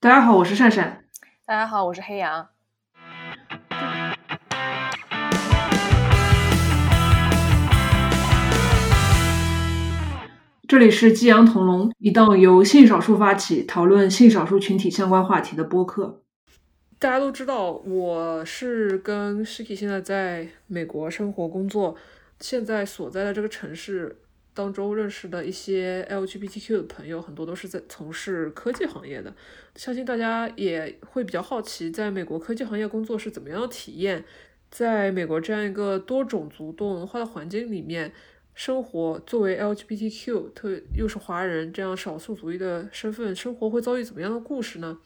大家好，我是善善。大家好，我是黑羊。这里是激扬同龙，一档由性少数发起讨论性少数群体相关话题的播客。大家都知道，我是跟 Shiki 现在在美国生活工作，现在所在的这个城市。当中认识的一些 LGBTQ 的朋友，很多都是在从事科技行业的。相信大家也会比较好奇，在美国科技行业工作是怎么样的体验。在美国这样一个多种族、多文化的环境里面生活，作为 LGBTQ，特又是华人这样少数族裔的身份，生活会遭遇怎么样的故事呢？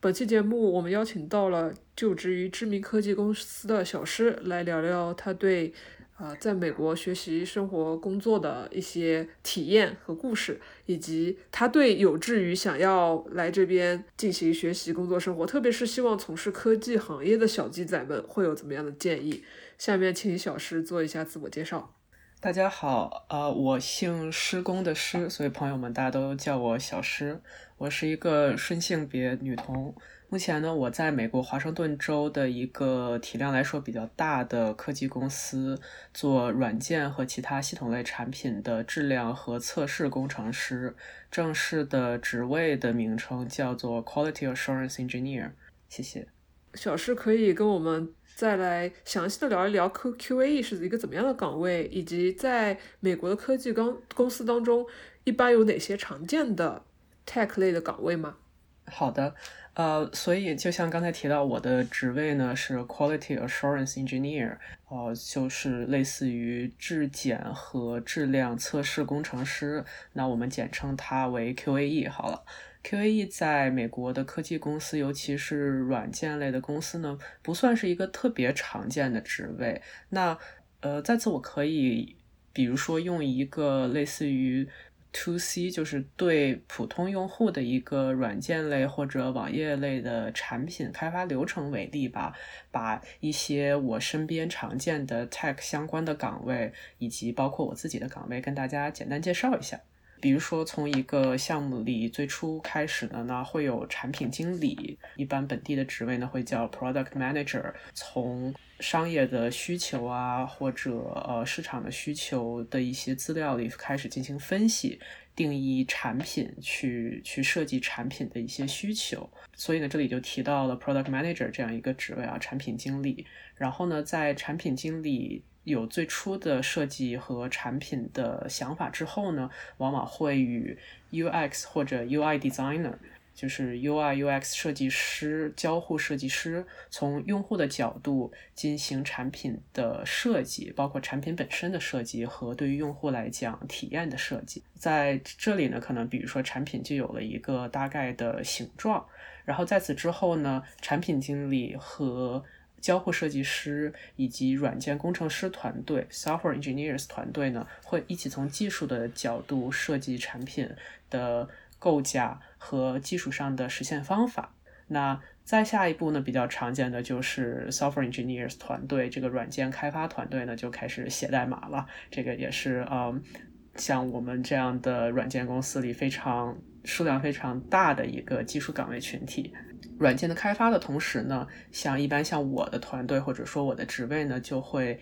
本期节目，我们邀请到了就职于知名科技公司的小诗，来聊聊他对。啊，在美国学习、生活、工作的一些体验和故事，以及他对有志于想要来这边进行学习、工作、生活，特别是希望从事科技行业的小鸡仔们，会有怎么样的建议？下面请小诗做一下自我介绍。大家好，呃，我姓施工的施，所以朋友们大家都叫我小施。我是一个顺性别女童。目前呢，我在美国华盛顿州的一个体量来说比较大的科技公司做软件和其他系统类产品的质量和测试工程师，正式的职位的名称叫做 Quality Assurance Engineer。谢谢。小施可以跟我们再来详细的聊一聊 Q Q A E 是一个怎么样的岗位，以及在美国的科技公公司当中一般有哪些常见的 Tech 类的岗位吗？好的。呃，所以就像刚才提到，我的职位呢是 Quality Assurance Engineer，呃，就是类似于质检和质量测试工程师。那我们简称它为 QAE 好了。QAE 在美国的科技公司，尤其是软件类的公司呢，不算是一个特别常见的职位。那呃，在此我可以，比如说用一个类似于。To C 就是对普通用户的一个软件类或者网页类的产品开发流程为例吧，把一些我身边常见的 Tech 相关的岗位，以及包括我自己的岗位，跟大家简单介绍一下。比如说，从一个项目里最初开始的呢，会有产品经理，一般本地的职位呢会叫 Product Manager。从商业的需求啊，或者呃市场的需求的一些资料里开始进行分析，定义产品，去去设计产品的一些需求。所以呢，这里就提到了 Product Manager 这样一个职位啊，产品经理。然后呢，在产品经理。有最初的设计和产品的想法之后呢，往往会与 UX 或者 UI designer，就是 UI UX 设计师、交互设计师，从用户的角度进行产品的设计，包括产品本身的设计和对于用户来讲体验的设计。在这里呢，可能比如说产品就有了一个大概的形状，然后在此之后呢，产品经理和交互设计师以及软件工程师团队 （software engineers） 团队呢，会一起从技术的角度设计产品的构架和技术上的实现方法。那再下一步呢，比较常见的就是 software engineers 团队这个软件开发团队呢，就开始写代码了。这个也是嗯，像我们这样的软件公司里非常数量非常大的一个技术岗位群体。软件的开发的同时呢，像一般像我的团队或者说我的职位呢，就会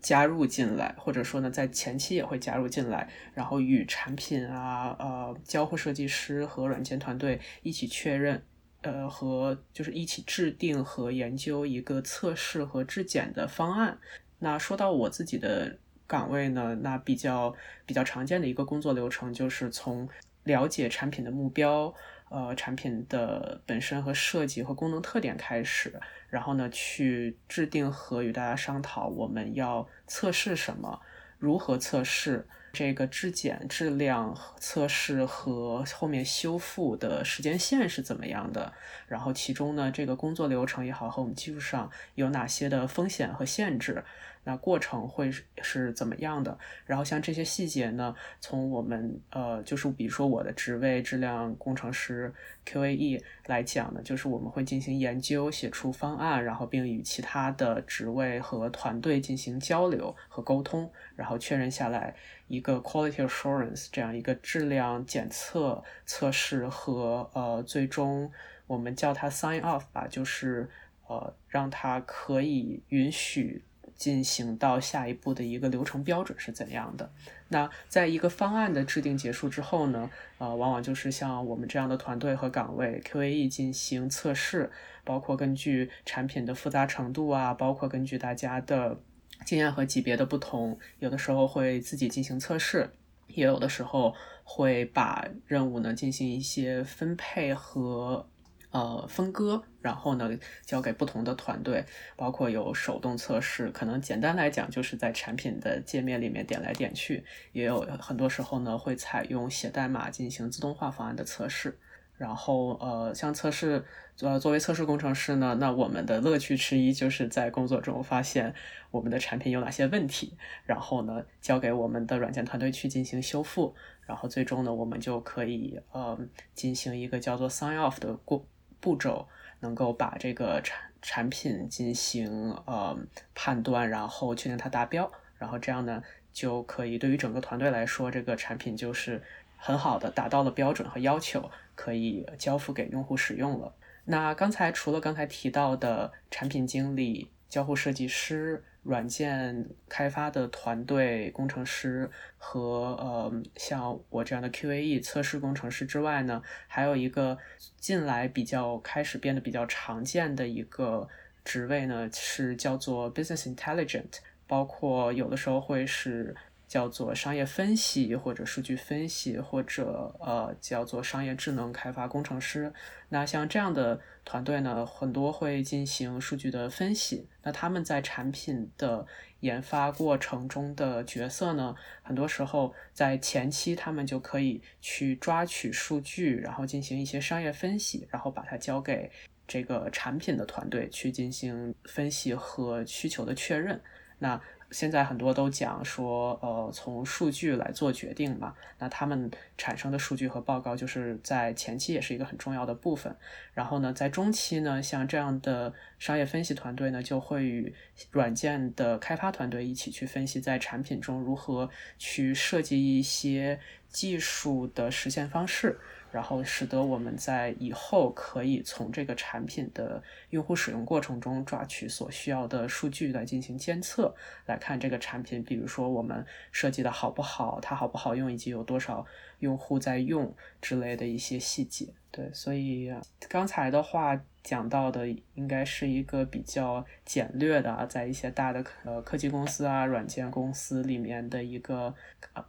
加入进来，或者说呢，在前期也会加入进来，然后与产品啊、呃、交互设计师和软件团队一起确认，呃，和就是一起制定和研究一个测试和质检的方案。那说到我自己的岗位呢，那比较比较常见的一个工作流程就是从了解产品的目标。呃，产品的本身和设计和功能特点开始，然后呢，去制定和与大家商讨我们要测试什么，如何测试，这个质检、质量测试和后面修复的时间线是怎么样的，然后其中呢，这个工作流程也好，和我们技术上有哪些的风险和限制，那过程会是怎么样的？然后像这些细节呢，从我们呃，就是比如说我的职位质量工程师 QAE 来讲呢，就是我们会进行研究，写出方案，然后并与其他的职位和团队进行交流和沟通，然后确认下来一个 quality assurance 这样一个质量检测测试和呃，最终我们叫它 sign off 吧，就是呃，让它可以允许。进行到下一步的一个流程标准是怎样的？那在一个方案的制定结束之后呢？呃，往往就是像我们这样的团队和岗位 QAE 进行测试，包括根据产品的复杂程度啊，包括根据大家的经验和级别的不同，有的时候会自己进行测试，也有的时候会把任务呢进行一些分配和。呃，分割，然后呢，交给不同的团队，包括有手动测试，可能简单来讲就是在产品的界面里面点来点去，也有很多时候呢会采用写代码进行自动化方案的测试。然后呃，像测试，呃，作为测试工程师呢，那我们的乐趣之一就是在工作中发现我们的产品有哪些问题，然后呢，交给我们的软件团队去进行修复，然后最终呢，我们就可以呃进行一个叫做 sign off 的过。步骤能够把这个产产品进行呃判断，然后确定它达标，然后这样呢就可以对于整个团队来说，这个产品就是很好的达到了标准和要求，可以交付给用户使用了。那刚才除了刚才提到的产品经理、交互设计师。软件开发的团队工程师和呃像我这样的 QAE 测试工程师之外呢，还有一个近来比较开始变得比较常见的一个职位呢，是叫做 Business Intelligent，包括有的时候会是。叫做商业分析或者数据分析，或者呃叫做商业智能开发工程师。那像这样的团队呢，很多会进行数据的分析。那他们在产品的研发过程中的角色呢，很多时候在前期他们就可以去抓取数据，然后进行一些商业分析，然后把它交给这个产品的团队去进行分析和需求的确认。那现在很多都讲说，呃，从数据来做决定嘛。那他们产生的数据和报告，就是在前期也是一个很重要的部分。然后呢，在中期呢，像这样的商业分析团队呢，就会与软件的开发团队一起去分析，在产品中如何去设计一些技术的实现方式。然后使得我们在以后可以从这个产品的用户使用过程中抓取所需要的数据来进行监测，来看这个产品，比如说我们设计的好不好，它好不好用，以及有多少用户在用之类的一些细节。对，所以刚才的话讲到的应该是一个比较简略的，在一些大的呃科技公司啊、软件公司里面的一个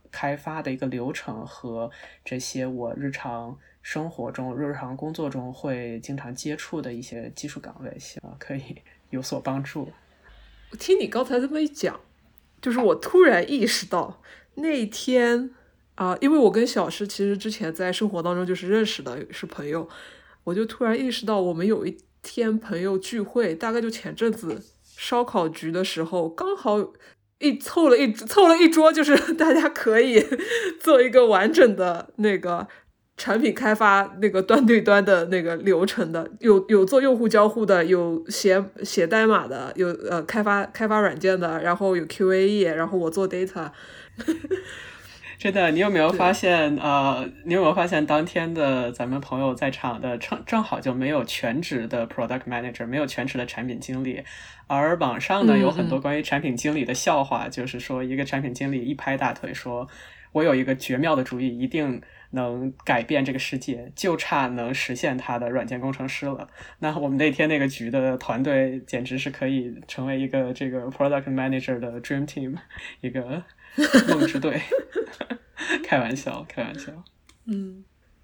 开发的一个流程和这些我日常生活中、日常工作中会经常接触的一些技术岗位，希望可以 有所帮助。我听你刚才这么一讲，就是我突然意识到那天。啊，因为我跟小诗其实之前在生活当中就是认识的，是朋友，我就突然意识到，我们有一天朋友聚会，大概就前阵子烧烤局的时候，刚好一凑了一凑了一桌，就是大家可以做一个完整的那个产品开发那个端对端的那个流程的，有有做用户交互的，有写写代码的，有呃开发开发软件的，然后有 QAE，然后我做 data。真的，你有没有发现？呃，你有没有发现当天的咱们朋友在场的正正好就没有全职的 product manager，没有全职的产品经理，而网上呢有很多关于产品经理的笑话，就是说一个产品经理一拍大腿说：“我有一个绝妙的主意，一定能改变这个世界，就差能实现他的软件工程师了。”那我们那天那个局的团队简直是可以成为一个这个 product manager 的 dream team，一个。梦之队，开玩笑，开玩笑。嗯，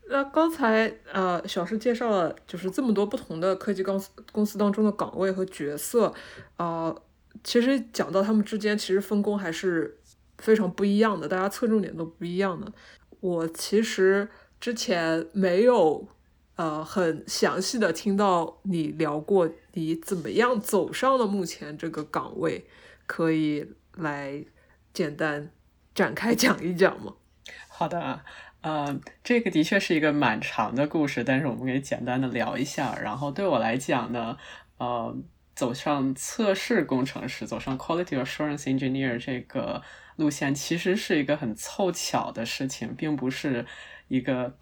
那刚才呃，小石介绍了就是这么多不同的科技公司公司当中的岗位和角色，啊，其实讲到他们之间，其实分工还是非常不一样的，大家侧重点都不一样的。我其实之前没有呃很详细的听到你聊过你怎么样走上了目前这个岗位。可以来简单展开讲一讲吗？好的，呃，这个的确是一个蛮长的故事，但是我们可以简单的聊一下。然后对我来讲呢，呃，走上测试工程师，走上 quality assurance engineer 这个路线，其实是一个很凑巧的事情，并不是一个。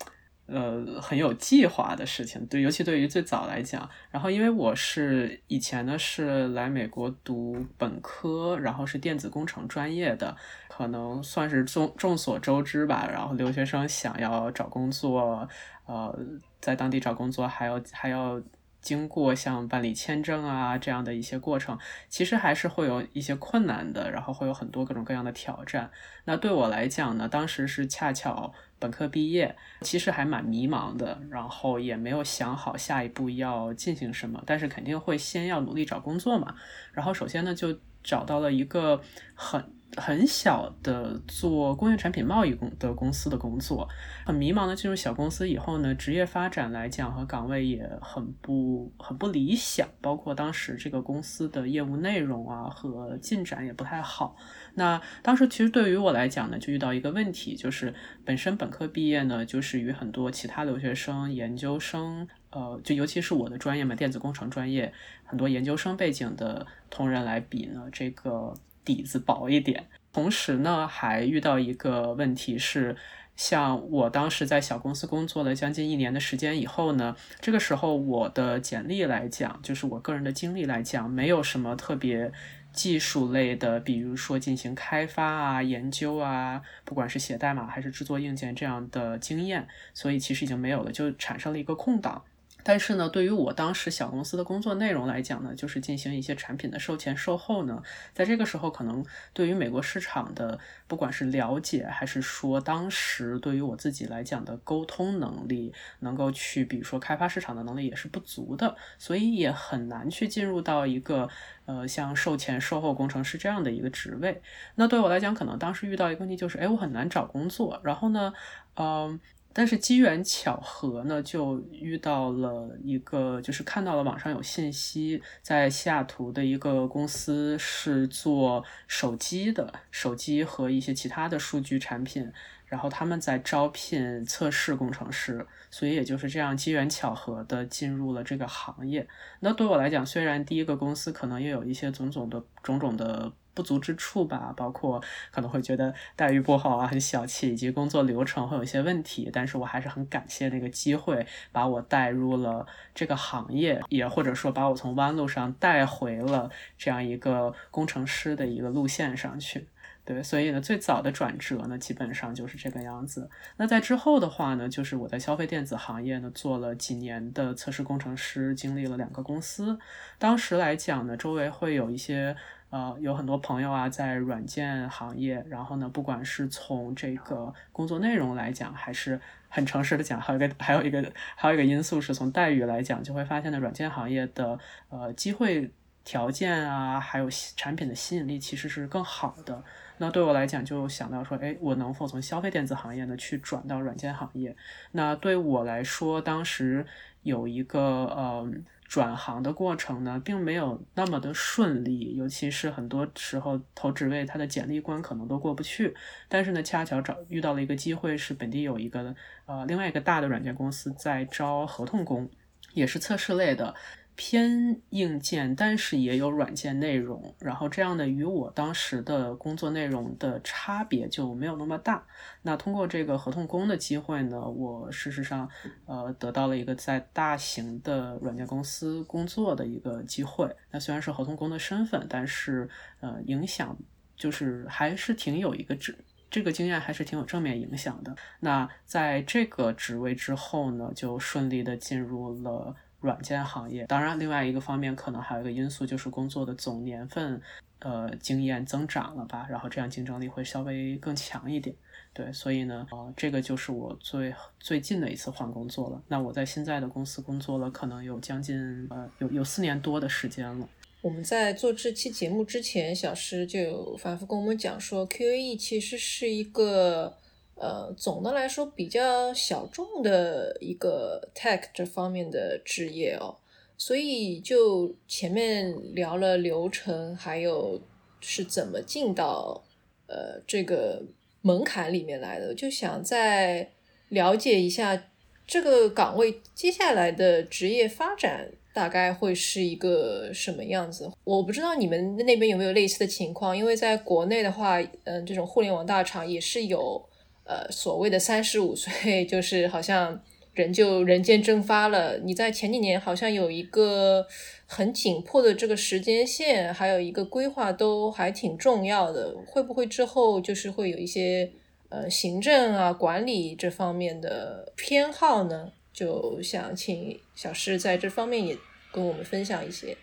呃，很有计划的事情，对，尤其对于最早来讲。然后，因为我是以前呢是来美国读本科，然后是电子工程专业的，可能算是众众所周知吧。然后留学生想要找工作，呃，在当地找工作还要还要。经过像办理签证啊这样的一些过程，其实还是会有一些困难的，然后会有很多各种各样的挑战。那对我来讲呢，当时是恰巧本科毕业，其实还蛮迷茫的，然后也没有想好下一步要进行什么，但是肯定会先要努力找工作嘛。然后首先呢，就找到了一个很。很小的做工业产品贸易公的公司的工作，很迷茫的进入小公司以后呢，职业发展来讲和岗位也很不很不理想，包括当时这个公司的业务内容啊和进展也不太好。那当时其实对于我来讲呢，就遇到一个问题，就是本身本科毕业呢，就是与很多其他留学生、研究生，呃，就尤其是我的专业嘛，电子工程专业，很多研究生背景的同仁来比呢，这个。底子薄一点，同时呢，还遇到一个问题是，像我当时在小公司工作了将近一年的时间以后呢，这个时候我的简历来讲，就是我个人的经历来讲，没有什么特别技术类的，比如说进行开发啊、研究啊，不管是写代码还是制作硬件这样的经验，所以其实已经没有了，就产生了一个空档。但是呢，对于我当时小公司的工作内容来讲呢，就是进行一些产品的售前售后呢，在这个时候可能对于美国市场的不管是了解，还是说当时对于我自己来讲的沟通能力，能够去比如说开发市场的能力也是不足的，所以也很难去进入到一个呃像售前售后工程师这样的一个职位。那对我来讲，可能当时遇到一个问题就是，哎，我很难找工作。然后呢，嗯。但是机缘巧合呢，就遇到了一个，就是看到了网上有信息，在西雅图的一个公司是做手机的，手机和一些其他的数据产品，然后他们在招聘测试工程师，所以也就是这样机缘巧合的进入了这个行业。那对我来讲，虽然第一个公司可能也有一些种种的种种的。不足之处吧，包括可能会觉得待遇不好啊，很小气，以及工作流程会有一些问题。但是我还是很感谢那个机会，把我带入了这个行业，也或者说把我从弯路上带回了这样一个工程师的一个路线上去。对，所以呢，最早的转折呢，基本上就是这个样子。那在之后的话呢，就是我在消费电子行业呢做了几年的测试工程师，经历了两个公司。当时来讲呢，周围会有一些。呃，有很多朋友啊，在软件行业，然后呢，不管是从这个工作内容来讲，还是很诚实的讲，还有一个还有一个还有一个因素是从待遇来讲，就会发现呢，软件行业的呃机会条件啊，还有产品的吸引力其实是更好的。那对我来讲，就想到说，哎，我能否从消费电子行业呢去转到软件行业？那对我来说，当时有一个呃。转行的过程呢，并没有那么的顺利，尤其是很多时候投职位，他的简历关可能都过不去。但是呢，恰巧找遇到了一个机会，是本地有一个呃另外一个大的软件公司在招合同工，也是测试类的。偏硬件，但是也有软件内容，然后这样的与我当时的工作内容的差别就没有那么大。那通过这个合同工的机会呢，我事实上呃得到了一个在大型的软件公司工作的一个机会。那虽然是合同工的身份，但是呃影响就是还是挺有一个这这个经验还是挺有正面影响的。那在这个职位之后呢，就顺利的进入了。软件行业，当然，另外一个方面可能还有一个因素，就是工作的总年份，呃，经验增长了吧，然后这样竞争力会稍微更强一点。对，所以呢，呃，这个就是我最最近的一次换工作了。那我在现在的公司工作了，可能有将近呃有有四年多的时间了。我们在做这期节目之前，小施就有反复跟我们讲说，QAE 其实是一个。呃，总的来说比较小众的一个 tech 这方面的职业哦，所以就前面聊了流程，还有是怎么进到呃这个门槛里面来的，就想再了解一下这个岗位接下来的职业发展大概会是一个什么样子。我不知道你们那边有没有类似的情况，因为在国内的话，嗯，这种互联网大厂也是有呃所谓的三十五岁，就是好像。人就人间蒸发了。你在前几年好像有一个很紧迫的这个时间线，还有一个规划都还挺重要的。会不会之后就是会有一些呃行政啊管理这方面的偏好呢？就想请小施在这方面也跟我们分享一些。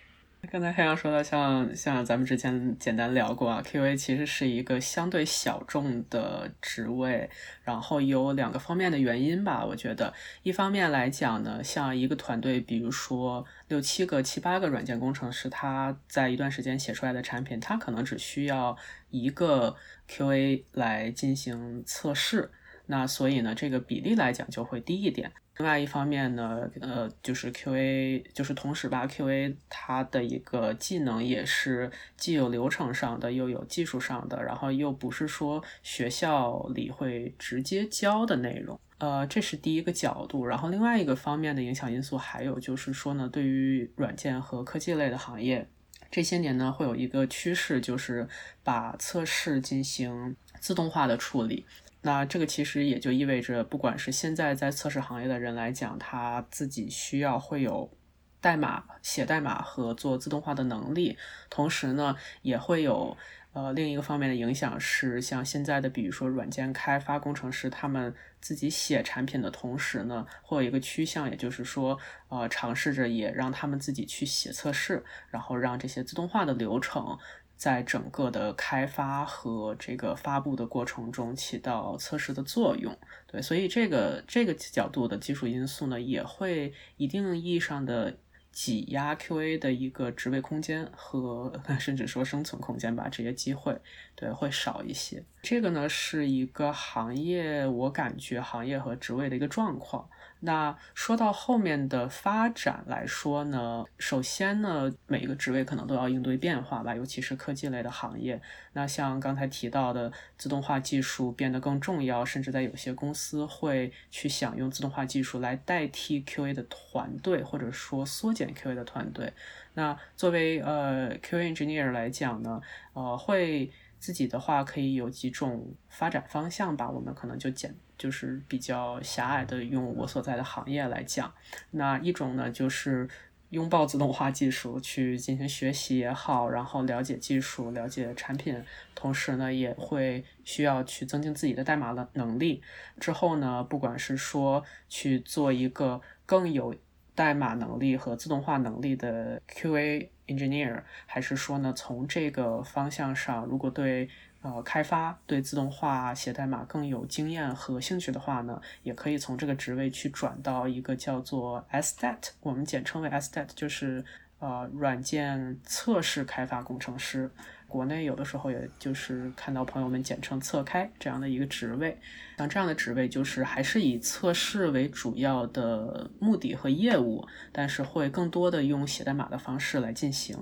刚才黑羊说的，像像咱们之前简单聊过啊，QA 其实是一个相对小众的职位，然后有两个方面的原因吧。我觉得，一方面来讲呢，像一个团队，比如说六七个、七八个软件工程师，他在一段时间写出来的产品，他可能只需要一个 QA 来进行测试，那所以呢，这个比例来讲就会低一点。另外一方面呢，呃，就是 QA，就是同时吧，QA 它的一个技能也是既有流程上的，又有技术上的，然后又不是说学校里会直接教的内容，呃，这是第一个角度。然后另外一个方面的影响因素，还有就是说呢，对于软件和科技类的行业，这些年呢会有一个趋势，就是把测试进行自动化的处理。那这个其实也就意味着，不管是现在在测试行业的人来讲，他自己需要会有代码写代码和做自动化的能力，同时呢，也会有呃另一个方面的影响是，像现在的比如说软件开发工程师，他们自己写产品的同时呢，会有一个趋向，也就是说，呃，尝试着也让他们自己去写测试，然后让这些自动化的流程。在整个的开发和这个发布的过程中起到测试的作用，对，所以这个这个角度的技术因素呢，也会一定意义上的挤压 QA 的一个职位空间和 甚至说生存空间吧，这些机会对会少一些。这个呢是一个行业，我感觉行业和职位的一个状况。那说到后面的发展来说呢，首先呢，每一个职位可能都要应对变化吧，尤其是科技类的行业。那像刚才提到的自动化技术变得更重要，甚至在有些公司会去想用自动化技术来代替 QA 的团队，或者说缩减 QA 的团队。那作为呃 QA engineer 来讲呢，呃，会自己的话可以有几种发展方向吧，我们可能就简。就是比较狭隘的，用我所在的行业来讲，那一种呢，就是拥抱自动化技术去进行学习也好，然后了解技术、了解产品，同时呢，也会需要去增进自己的代码的能力。之后呢，不管是说去做一个更有代码能力和自动化能力的 QA engineer，还是说呢，从这个方向上，如果对呃，开发对自动化写代码更有经验和兴趣的话呢，也可以从这个职位去转到一个叫做 SDET，我们简称为 SDET，就是呃软件测试开发工程师。国内有的时候也就是看到朋友们简称测开这样的一个职位。像这样的职位就是还是以测试为主要的目的和业务，但是会更多的用写代码的方式来进行。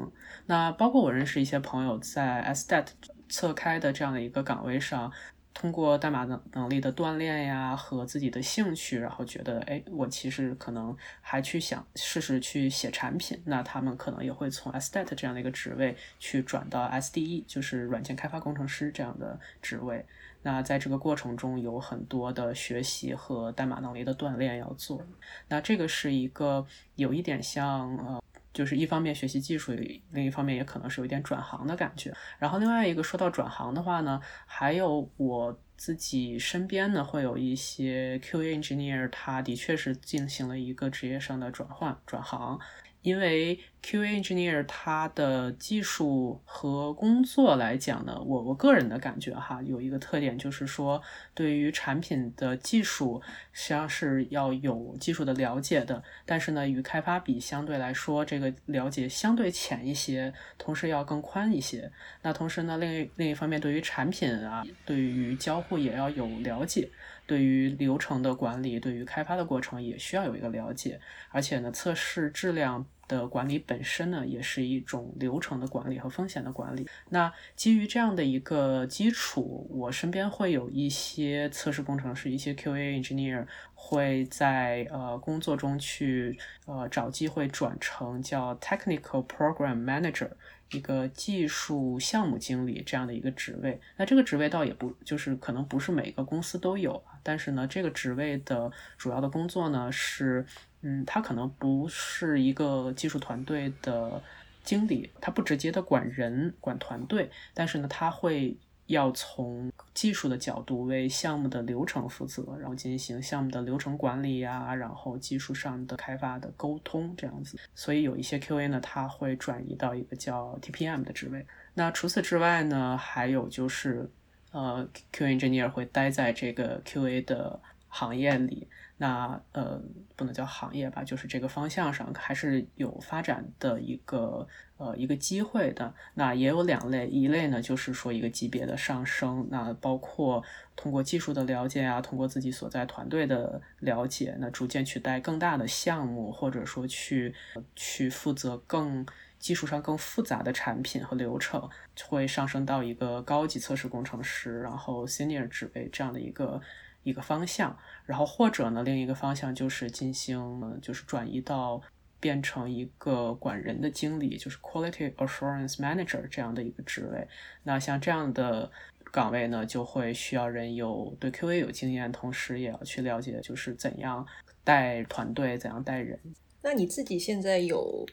那包括我认识一些朋友在 SDET。侧开的这样的一个岗位上，通过代码能能力的锻炼呀和自己的兴趣，然后觉得，哎，我其实可能还去想试试去写产品。那他们可能也会从 SDET 这样的一个职位去转到 SDE，就是软件开发工程师这样的职位。那在这个过程中有很多的学习和代码能力的锻炼要做。那这个是一个有一点像呃。就是一方面学习技术，另一方面也可能是有一点转行的感觉。然后另外一个说到转行的话呢，还有我自己身边呢会有一些 QA engineer，他的确是进行了一个职业上的转换转行。因为 QA engineer 他的技术和工作来讲呢，我我个人的感觉哈，有一个特点就是说，对于产品的技术实际上是要有技术的了解的，但是呢，与开发比相对来说，这个了解相对浅一些，同时要更宽一些。那同时呢，另一另一方面，对于产品啊，对于交互也要有了解。对于流程的管理，对于开发的过程也需要有一个了解。而且呢，测试质量的管理本身呢，也是一种流程的管理和风险的管理。那基于这样的一个基础，我身边会有一些测试工程师，一些 QA engineer 会在呃工作中去呃找机会转成叫 technical program manager。一个技术项目经理这样的一个职位，那这个职位倒也不就是可能不是每个公司都有，但是呢，这个职位的主要的工作呢是，嗯，他可能不是一个技术团队的经理，他不直接的管人管团队，但是呢，他会。要从技术的角度为项目的流程负责，然后进行项目的流程管理呀，然后技术上的开发的沟通这样子。所以有一些 QA 呢，他会转移到一个叫 TPM 的职位。那除此之外呢，还有就是，呃，Q engineer 会待在这个 QA 的行业里。那呃，不能叫行业吧，就是这个方向上还是有发展的一个呃一个机会的。那也有两类，一类呢就是说一个级别的上升，那包括通过技术的了解啊，通过自己所在团队的了解，那逐渐去带更大的项目，或者说去去负责更技术上更复杂的产品和流程，会上升到一个高级测试工程师，然后 senior 职位这样的一个。一个方向，然后或者呢，另一个方向就是进行，就是转移到变成一个管人的经理，就是 quality assurance manager 这样的一个职位。那像这样的岗位呢，就会需要人有对 QA 有经验，同时也要去了解就是怎样带团队，怎样带人。那你自己现在有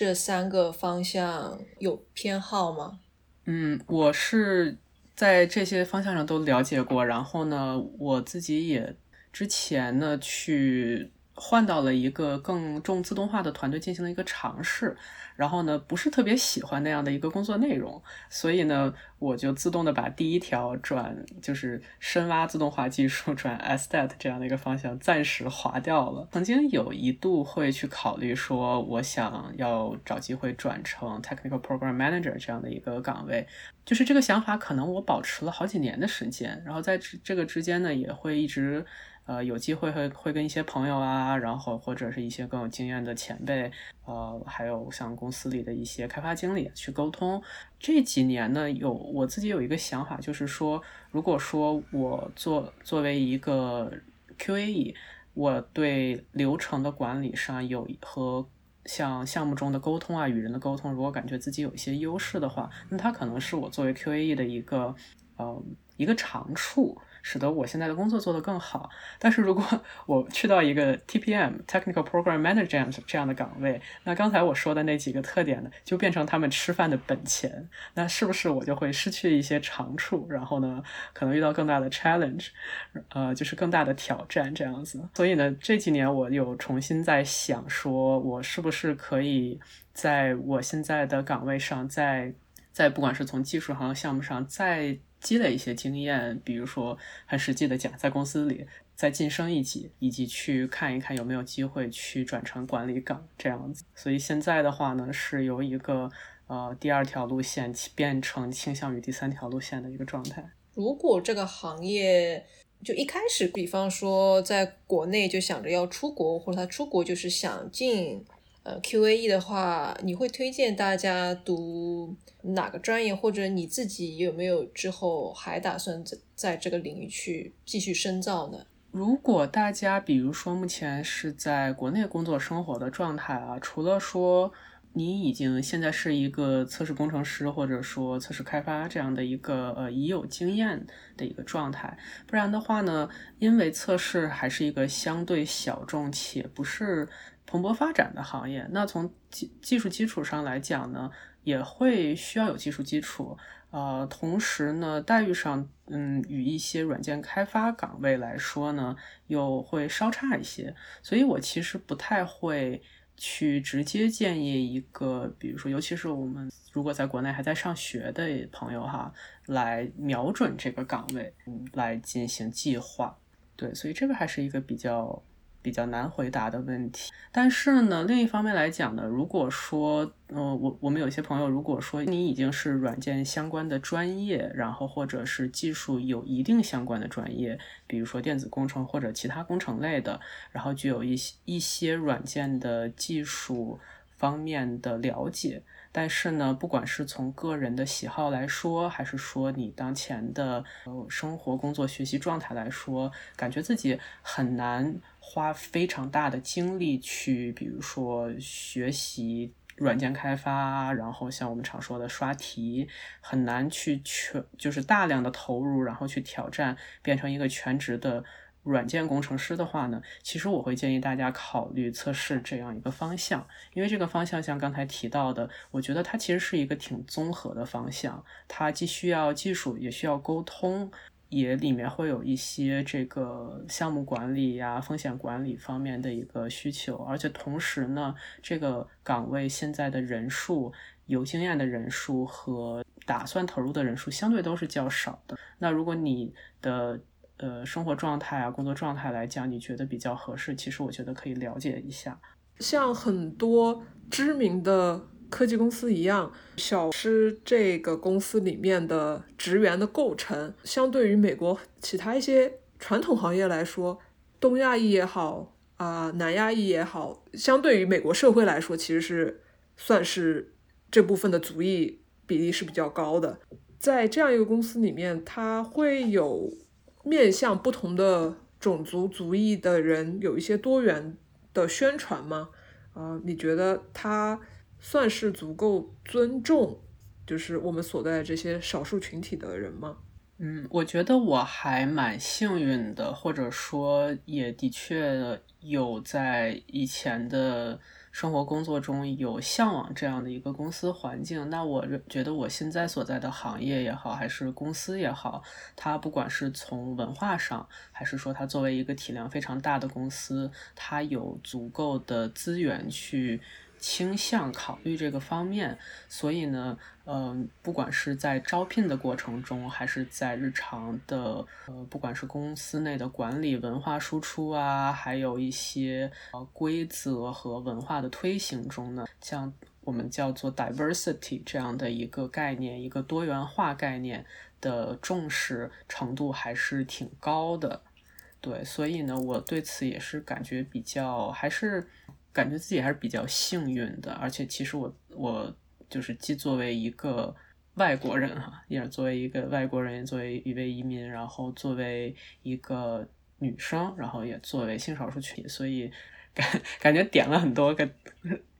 这三个方向有偏好吗？嗯，我是。在这些方向上都了解过，然后呢，我自己也之前呢去换到了一个更重自动化的团队进行了一个尝试。然后呢，不是特别喜欢那样的一个工作内容，所以呢，我就自动的把第一条转就是深挖自动化技术转 Estet 这样的一个方向暂时划掉了。曾经有一度会去考虑说，我想要找机会转成 Technical Program Manager 这样的一个岗位，就是这个想法可能我保持了好几年的时间，然后在这个之间呢，也会一直。呃，有机会会会跟一些朋友啊，然后或者是一些更有经验的前辈，呃，还有像公司里的一些开发经理去沟通。这几年呢，有我自己有一个想法，就是说，如果说我作作为一个 Q A E，我对流程的管理上有和像项目中的沟通啊，与人的沟通，如果感觉自己有一些优势的话，那它可能是我作为 Q A E 的一个呃一个长处。使得我现在的工作做得更好。但是如果 我去到一个 TPM Technical Program Manager 这样的岗位，那刚才我说的那几个特点呢，就变成他们吃饭的本钱。那是不是我就会失去一些长处？然后呢，可能遇到更大的 challenge，呃，就是更大的挑战这样子。所以呢，这几年我有重新在想，说我是不是可以在我现在的岗位上，在在不管是从技术和项目上再。积累一些经验，比如说很实际的讲，在公司里再晋升一级，以及去看一看有没有机会去转成管理岗这样子。所以现在的话呢，是由一个呃第二条路线变成倾向于第三条路线的一个状态。如果这个行业就一开始，比方说在国内就想着要出国，或者他出国就是想进。呃，QAE 的话，你会推荐大家读哪个专业，或者你自己有没有之后还打算在在这个领域去继续深造呢？如果大家比如说目前是在国内工作生活的状态啊，除了说你已经现在是一个测试工程师，或者说测试开发这样的一个呃已有经验的一个状态，不然的话呢，因为测试还是一个相对小众且不是。蓬勃发展的行业，那从技技术基础上来讲呢，也会需要有技术基础，呃，同时呢，待遇上，嗯，与一些软件开发岗位来说呢，又会稍差一些。所以我其实不太会去直接建议一个，比如说，尤其是我们如果在国内还在上学的朋友哈，来瞄准这个岗位，嗯，来进行计划。对，所以这个还是一个比较。比较难回答的问题。但是呢，另一方面来讲呢，如果说，呃，我我们有些朋友，如果说你已经是软件相关的专业，然后或者是技术有一定相关的专业，比如说电子工程或者其他工程类的，然后具有一些一些软件的技术方面的了解。但是呢，不管是从个人的喜好来说，还是说你当前的呃生活、工作、学习状态来说，感觉自己很难花非常大的精力去，比如说学习软件开发，然后像我们常说的刷题，很难去全就是大量的投入，然后去挑战，变成一个全职的。软件工程师的话呢，其实我会建议大家考虑测试这样一个方向，因为这个方向像刚才提到的，我觉得它其实是一个挺综合的方向，它既需要技术，也需要沟通，也里面会有一些这个项目管理呀、风险管理方面的一个需求，而且同时呢，这个岗位现在的人数、有经验的人数和打算投入的人数相对都是较少的。那如果你的呃，生活状态啊，工作状态来讲，你觉得比较合适？其实我觉得可以了解一下。像很多知名的科技公司一样，小狮这个公司里面的职员的构成，相对于美国其他一些传统行业来说，东亚裔也好啊，南亚裔也好，相对于美国社会来说，其实是算是这部分的族裔比例是比较高的。在这样一个公司里面，它会有。面向不同的种族族裔的人有一些多元的宣传吗？啊，你觉得他算是足够尊重，就是我们所在这些少数群体的人吗？嗯，我觉得我还蛮幸运的，或者说也的确有在以前的。生活工作中有向往这样的一个公司环境，那我觉得我现在所在的行业也好，还是公司也好，它不管是从文化上，还是说它作为一个体量非常大的公司，它有足够的资源去。倾向考虑这个方面，所以呢，嗯，不管是在招聘的过程中，还是在日常的，呃，不管是公司内的管理、文化输出啊，还有一些呃规则和文化的推行中呢，像我们叫做 diversity 这样的一个概念，一个多元化概念的重视程度还是挺高的。对，所以呢，我对此也是感觉比较还是。感觉自己还是比较幸运的，而且其实我我就是既作为一个外国人哈，也作为一个外国人，作为一位移民，然后作为一个女生，然后也作为性少数群体，所以感感觉点了很多个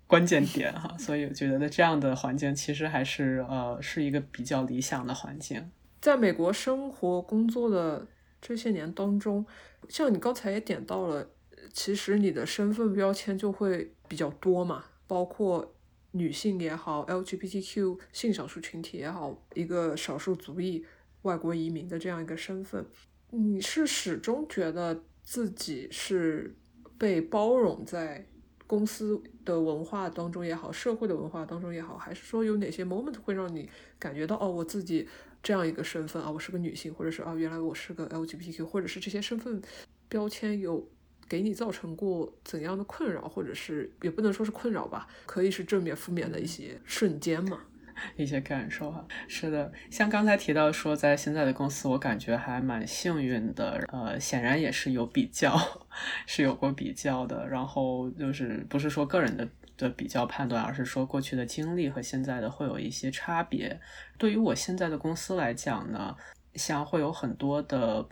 关键点哈，所以我觉得这样的环境其实还是呃是一个比较理想的环境。在美国生活工作的这些年当中，像你刚才也点到了。其实你的身份标签就会比较多嘛，包括女性也好，LGBTQ 性少数群体也好，一个少数族裔、外国移民的这样一个身份，你是始终觉得自己是被包容在公司的文化当中也好，社会的文化当中也好，还是说有哪些 moment 会让你感觉到哦，我自己这样一个身份啊，我是个女性，或者是啊，原来我是个 LGBTQ，或者是这些身份标签有。给你造成过怎样的困扰，或者是也不能说是困扰吧，可以是正面、负面的一些瞬间嘛，一些感受哈。是的，像刚才提到说，在现在的公司，我感觉还蛮幸运的。呃，显然也是有比较，是有过比较的。然后就是不是说个人的的比较判断，而是说过去的经历和现在的会有一些差别。对于我现在的公司来讲呢，像会有很多的。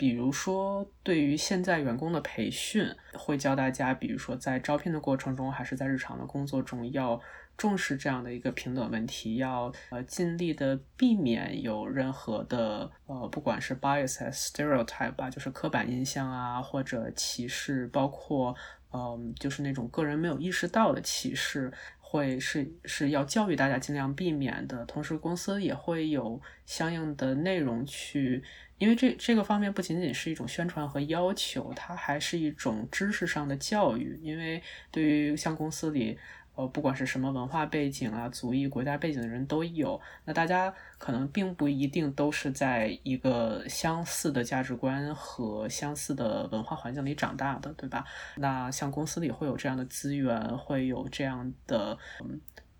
比如说，对于现在员工的培训，会教大家，比如说在招聘的过程中，还是在日常的工作中，要重视这样的一个平等问题，要呃尽力的避免有任何的呃，不管是 bias、stereotype 吧，就是刻板印象啊，或者歧视，包括嗯，就是那种个人没有意识到的歧视，会是是要教育大家尽量避免的。同时，公司也会有相应的内容去。因为这这个方面不仅仅是一种宣传和要求，它还是一种知识上的教育。因为对于像公司里，呃，不管是什么文化背景啊、族裔、国家背景的人都有。那大家可能并不一定都是在一个相似的价值观和相似的文化环境里长大的，对吧？那像公司里会有这样的资源，会有这样的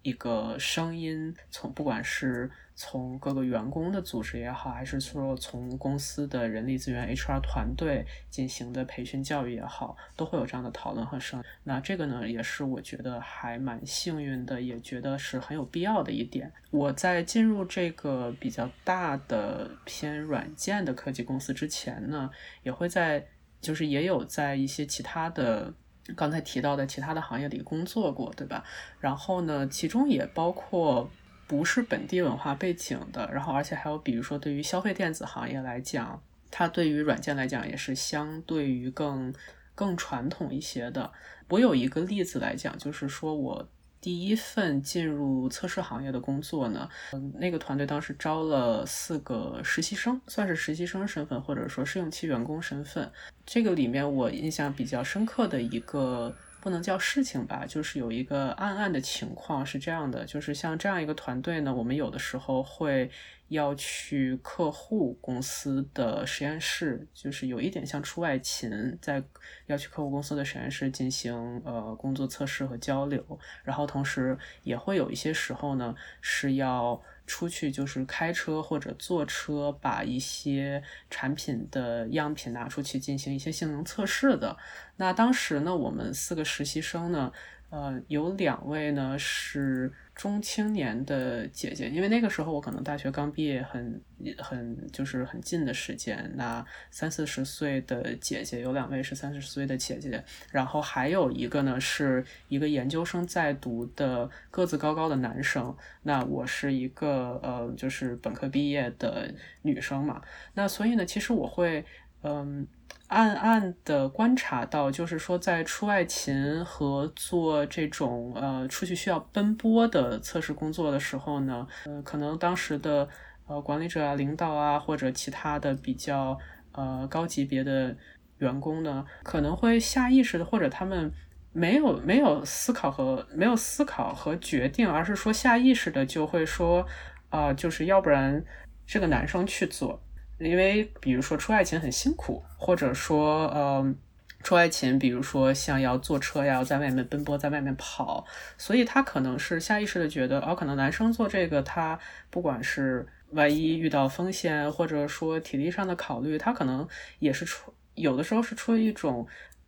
一个声音，从不管是。从各个员工的组织也好，还是说从公司的人力资源 HR 团队进行的培训教育也好，都会有这样的讨论和声。那这个呢，也是我觉得还蛮幸运的，也觉得是很有必要的一点。我在进入这个比较大的偏软件的科技公司之前呢，也会在就是也有在一些其他的刚才提到的其他的行业里工作过，对吧？然后呢，其中也包括。不是本地文化背景的，然后而且还有，比如说对于消费电子行业来讲，它对于软件来讲也是相对于更更传统一些的。我有一个例子来讲，就是说我第一份进入测试行业的工作呢，嗯，那个团队当时招了四个实习生，算是实习生身份或者说试用期员工身份。这个里面我印象比较深刻的一个。不能叫事情吧，就是有一个暗暗的情况是这样的，就是像这样一个团队呢，我们有的时候会要去客户公司的实验室，就是有一点像出外勤，在要去客户公司的实验室进行呃工作测试和交流，然后同时也会有一些时候呢是要。出去就是开车或者坐车，把一些产品的样品拿出去进行一些性能测试的。那当时呢，我们四个实习生呢。呃，有两位呢是中青年的姐姐，因为那个时候我可能大学刚毕业，很很就是很近的时间。那三四十岁的姐姐有两位是三四十岁的姐姐，然后还有一个呢是一个研究生在读的个子高高的男生。那我是一个呃就是本科毕业的女生嘛。那所以呢，其实我会嗯。暗暗的观察到，就是说，在出外勤和做这种呃出去需要奔波的测试工作的时候呢，呃，可能当时的呃管理者啊、领导啊，或者其他的比较呃高级别的员工呢，可能会下意识的，或者他们没有没有思考和没有思考和决定，而是说下意识的就会说啊，就是要不然这个男生去做。因为比如说出外勤很辛苦，或者说呃出外勤，比如说像要坐车呀，要在外面奔波，在外面跑，所以他可能是下意识的觉得，哦，可能男生做这个，他不管是万一遇到风险，或者说体力上的考虑，他可能也是出有的时候是出于一种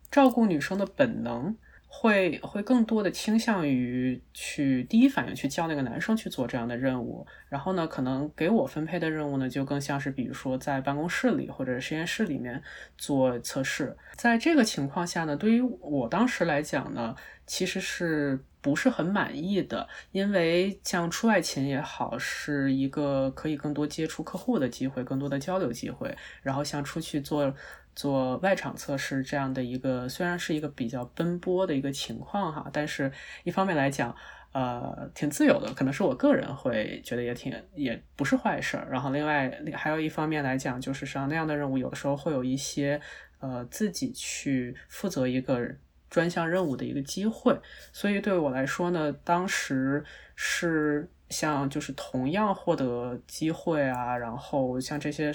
照顾女生的本能。会会更多的倾向于去第一反应去叫那个男生去做这样的任务，然后呢，可能给我分配的任务呢，就更像是比如说在办公室里或者实验室里面做测试。在这个情况下呢，对于我当时来讲呢，其实是不是很满意的，因为像出外勤也好，是一个可以更多接触客户的机会，更多的交流机会，然后像出去做。做外场测试这样的一个，虽然是一个比较奔波的一个情况哈，但是一方面来讲，呃，挺自由的，可能是我个人会觉得也挺，也不是坏事儿。然后另外还有一方面来讲，就是像那样的任务，有的时候会有一些呃自己去负责一个专项任务的一个机会。所以对我来说呢，当时是像就是同样获得机会啊，然后像这些。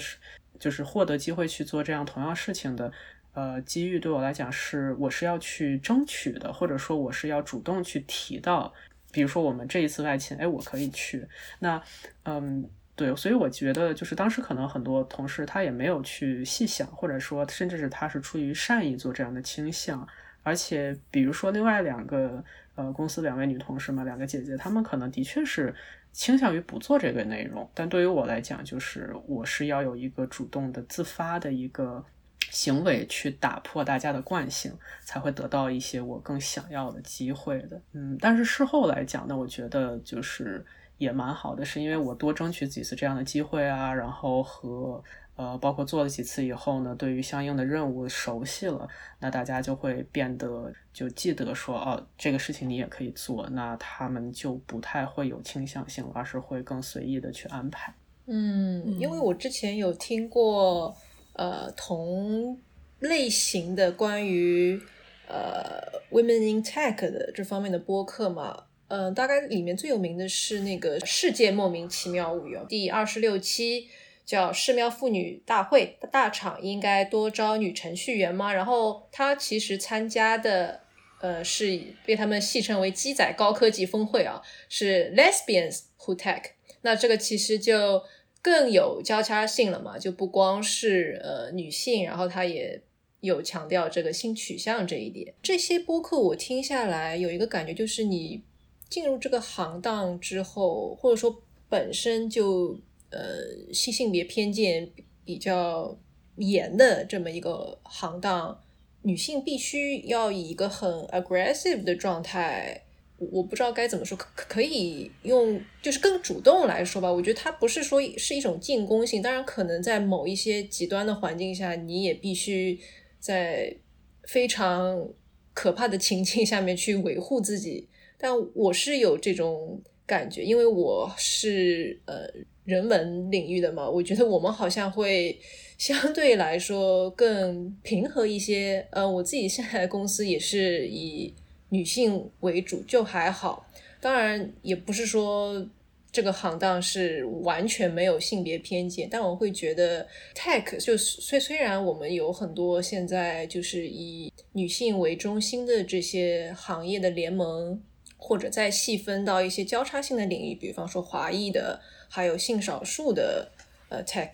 就是获得机会去做这样同样事情的，呃，机遇对我来讲是我是要去争取的，或者说我是要主动去提到。比如说我们这一次外勤，哎，我可以去。那，嗯，对，所以我觉得就是当时可能很多同事他也没有去细想，或者说甚至是他是出于善意做这样的倾向。而且比如说另外两个呃公司两位女同事嘛，两个姐姐，她们可能的确是。倾向于不做这个内容，但对于我来讲，就是我是要有一个主动的、自发的一个行为去打破大家的惯性，才会得到一些我更想要的机会的。嗯，但是事后来讲呢，我觉得就是也蛮好的，是因为我多争取几次这样的机会啊，然后和。呃，包括做了几次以后呢，对于相应的任务熟悉了，那大家就会变得就记得说，哦，这个事情你也可以做，那他们就不太会有倾向性，而是会更随意的去安排。嗯，因为我之前有听过，呃，同类型的关于呃 Women in Tech 的这方面的播客嘛。嗯，大概里面最有名的是那个《世界莫名其妙物语》第二十六期，叫“世庙妇女大会”，大厂应该多招女程序员吗？然后他其实参加的，呃，是被他们戏称为“鸡仔高科技峰会”啊，是 Lesbians Who Tech。那这个其实就更有交叉性了嘛，就不光是呃女性，然后他也有强调这个性取向这一点。这些播客我听下来有一个感觉，就是你。进入这个行当之后，或者说本身就呃性性别偏见比较严的这么一个行当，女性必须要以一个很 aggressive 的状态，我不知道该怎么说，可可以用就是更主动来说吧。我觉得它不是说是一种进攻性，当然可能在某一些极端的环境下，你也必须在非常可怕的情境下面去维护自己。但我是有这种感觉，因为我是呃人文领域的嘛，我觉得我们好像会相对来说更平和一些。呃，我自己现在公司也是以女性为主，就还好。当然，也不是说这个行当是完全没有性别偏见，但我会觉得 tech 就虽虽然我们有很多现在就是以女性为中心的这些行业的联盟。或者再细分到一些交叉性的领域，比方说华裔的，还有性少数的，呃，tech，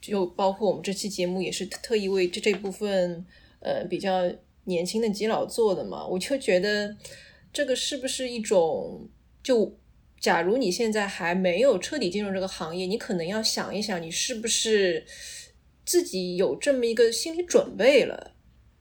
就包括我们这期节目也是特意为这这部分，呃，比较年轻的基佬做的嘛。我就觉得这个是不是一种，就假如你现在还没有彻底进入这个行业，你可能要想一想，你是不是自己有这么一个心理准备了。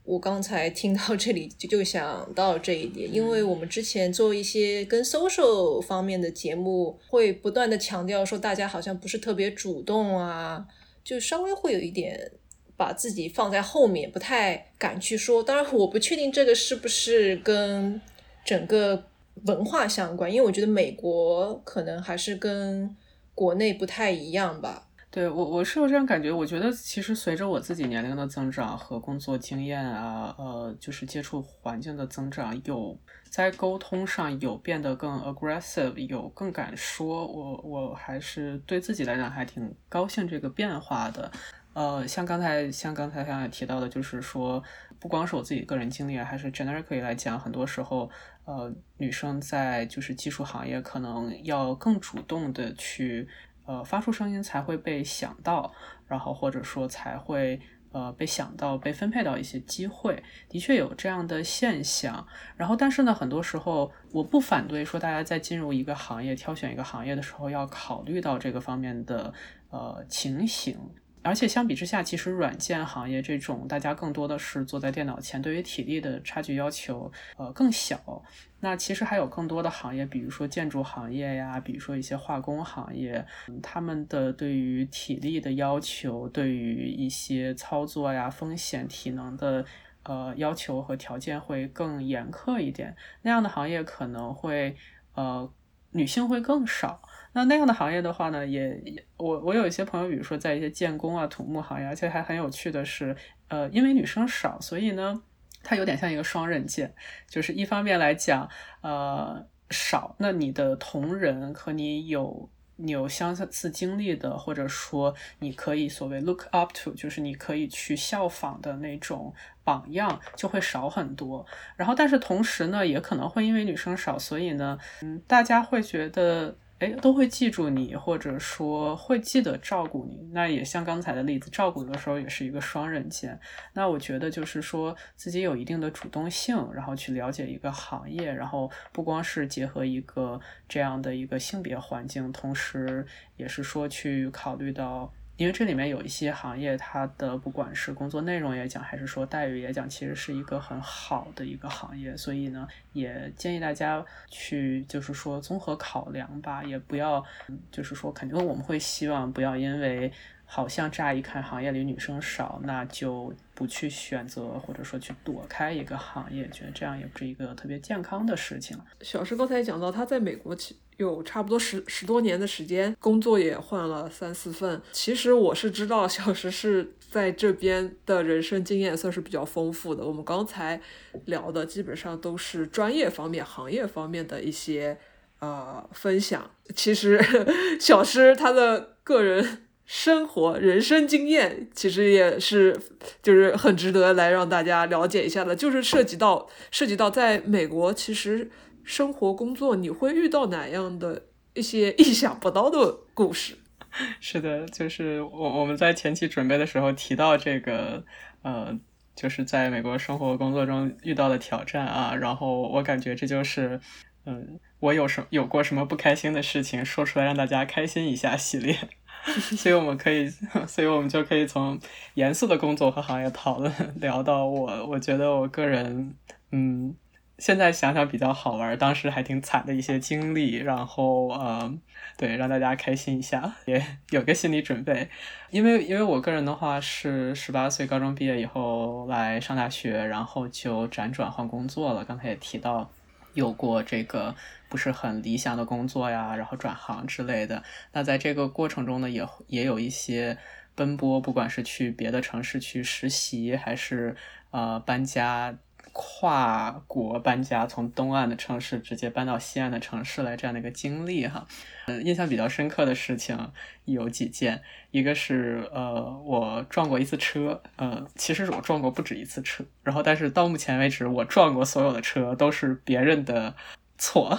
我刚才听到这里就就想到这一点，因为我们之前做一些跟 social 方面的节目，会不断的强调说大家好像不是特别主动啊，就稍微会有一点把自己放在后面，不太敢去说。当然，我不确定这个是不是跟整个文化相关，因为我觉得美国可能还是跟国内不太一样吧。对我，我是有这样感觉。我觉得其实随着我自己年龄的增长和工作经验啊，呃，就是接触环境的增长，有在沟通上有变得更 aggressive，有更敢说。我我还是对自己来讲还挺高兴这个变化的。呃，像刚才像刚才像也提到的，就是说不光是我自己个人经历啊，还是 generically 来讲，很多时候，呃，女生在就是技术行业可能要更主动的去。呃，发出声音才会被想到，然后或者说才会呃被想到，被分配到一些机会，的确有这样的现象。然后，但是呢，很多时候我不反对说大家在进入一个行业、挑选一个行业的时候要考虑到这个方面的呃情形。而且相比之下，其实软件行业这种大家更多的是坐在电脑前，对于体力的差距要求呃更小。那其实还有更多的行业，比如说建筑行业呀，比如说一些化工行业，他们的对于体力的要求，对于一些操作呀、风险、体能的呃要求和条件会更严苛一点。那样的行业可能会呃女性会更少。那那样的行业的话呢，也我我有一些朋友，比如说在一些建工啊、土木行业，而且还很有趣的是，呃，因为女生少，所以呢，它有点像一个双刃剑，就是一方面来讲，呃，少，那你的同仁和你有你有相似经历的，或者说你可以所谓 look up to，就是你可以去效仿的那种榜样就会少很多。然后，但是同时呢，也可能会因为女生少，所以呢，嗯，大家会觉得。哎，都会记住你，或者说会记得照顾你。那也像刚才的例子，照顾的时候也是一个双刃剑。那我觉得就是说自己有一定的主动性，然后去了解一个行业，然后不光是结合一个这样的一个性别环境，同时也是说去考虑到。因为这里面有一些行业，它的不管是工作内容也讲，还是说待遇也讲，其实是一个很好的一个行业，所以呢，也建议大家去，就是说综合考量吧，也不要，就是说肯定我们会希望不要因为。好像乍一看行业里女生少，那就不去选择或者说去躲开一个行业，觉得这样也不是一个特别健康的事情。小石刚才讲到，他在美国有差不多十十多年的时间，工作也换了三四份。其实我是知道小石是。在这边的人生经验算是比较丰富的。我们刚才聊的基本上都是专业方面、行业方面的一些呃分享。其实 小石他的个人生活、人生经验，其实也是就是很值得来让大家了解一下的。就是涉及到涉及到在美国，其实生活工作你会遇到哪样的一些意想不到的故事。是的，就是我我们在前期准备的时候提到这个，呃，就是在美国生活工作中遇到的挑战啊，然后我感觉这就是，嗯，我有什有过什么不开心的事情说出来让大家开心一下系列，所以我们可以，所以我们就可以从严肃的工作和行业讨论聊到我，我觉得我个人，嗯，现在想想比较好玩，当时还挺惨的一些经历，然后呃。对，让大家开心一下，也有个心理准备。因为，因为我个人的话是十八岁高中毕业以后来上大学，然后就辗转换工作了。刚才也提到有过这个不是很理想的工作呀，然后转行之类的。那在这个过程中呢，也也有一些奔波，不管是去别的城市去实习，还是呃搬家。跨国搬家，从东岸的城市直接搬到西岸的城市来，这样的一个经历哈，嗯，印象比较深刻的事情有几件，一个是呃，我撞过一次车，呃，其实我撞过不止一次车，然后但是到目前为止，我撞过所有的车都是别人的错，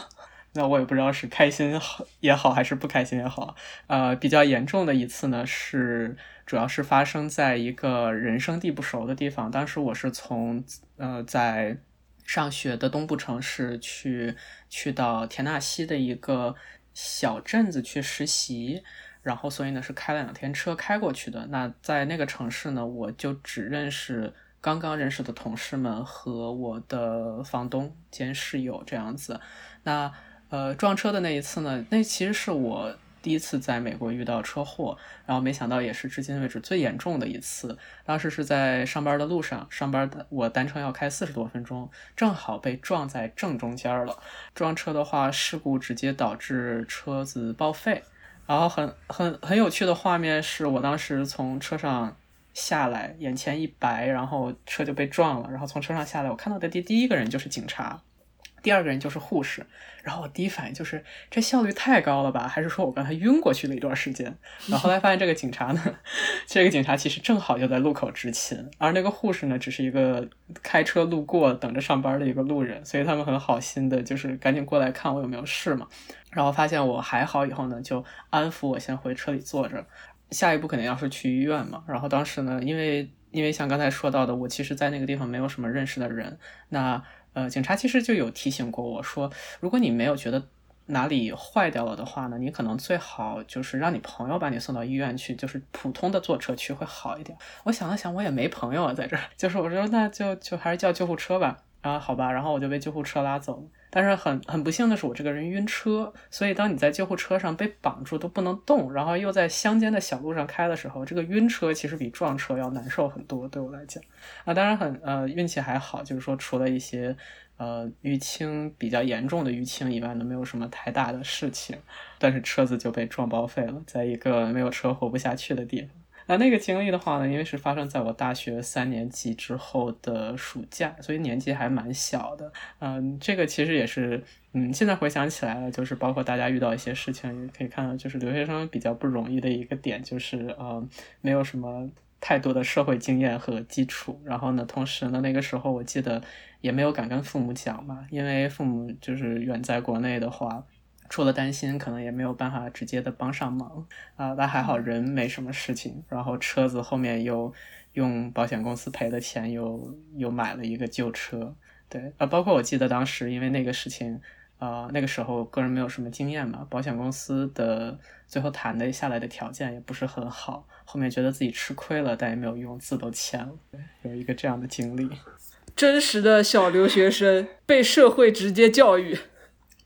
那我也不知道是开心好也好，还是不开心也好，呃，比较严重的一次呢是。主要是发生在一个人生地不熟的地方。当时我是从呃在上学的东部城市去去到田纳西的一个小镇子去实习，然后所以呢是开了两天车开过去的。那在那个城市呢，我就只认识刚刚认识的同事们和我的房东兼室友这样子。那呃撞车的那一次呢，那其实是我。第一次在美国遇到车祸，然后没想到也是至今为止最严重的一次。当时是在上班的路上，上班的我单程要开四十多分钟，正好被撞在正中间了。撞车的话，事故直接导致车子报废。然后很很很有趣的画面是我当时从车上下来，眼前一白，然后车就被撞了。然后从车上下来，我看到的第第一个人就是警察。第二个人就是护士，然后我第一反应就是这效率太高了吧？还是说我刚才晕过去了一段时间？然后后来发现这个警察呢，这个警察其实正好就在路口执勤，而那个护士呢，只是一个开车路过等着上班的一个路人，所以他们很好心的，就是赶紧过来看我有没有事嘛。然后发现我还好以后呢，就安抚我先回车里坐着，下一步肯定要是去医院嘛。然后当时呢，因为因为像刚才说到的，我其实在那个地方没有什么认识的人，那。呃，警察其实就有提醒过我说，如果你没有觉得哪里坏掉了的话呢，你可能最好就是让你朋友把你送到医院去，就是普通的坐车去会好一点。我想了想，我也没朋友啊，在这儿，就是我说那就就还是叫救护车吧。啊，好吧，然后我就被救护车拉走。但是很很不幸的是，我这个人晕车，所以当你在救护车上被绑住都不能动，然后又在乡间的小路上开的时候，这个晕车其实比撞车要难受很多。对我来讲，啊，当然很呃运气还好，就是说除了一些呃淤青比较严重的淤青以外呢，没有什么太大的事情。但是车子就被撞报废了，在一个没有车活不下去的地方。那那个经历的话呢，因为是发生在我大学三年级之后的暑假，所以年纪还蛮小的。嗯，这个其实也是，嗯，现在回想起来了，就是包括大家遇到一些事情，也可以看到，就是留学生比较不容易的一个点，就是呃，没有什么太多的社会经验和基础。然后呢，同时呢，那个时候我记得也没有敢跟父母讲嘛，因为父母就是远在国内的话。除了担心，可能也没有办法直接的帮上忙啊。但还好人没什么事情，然后车子后面又用保险公司赔的钱又又买了一个旧车。对啊，包括我记得当时因为那个事情，呃，那个时候个人没有什么经验嘛，保险公司的最后谈的下来的条件也不是很好，后面觉得自己吃亏了，但也没有用，字都签了。有一个这样的经历，真实的小留学生被社会直接教育。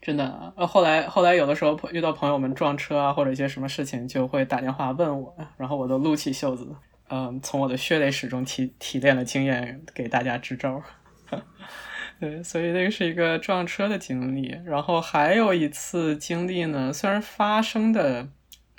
真的，呃，后来后来有的时候遇到朋友们撞车啊，或者一些什么事情，就会打电话问我，然后我都撸起袖子，嗯，从我的血泪史中提提炼了经验，给大家支招。对，所以那个是一个撞车的经历。然后还有一次经历呢，虽然发生的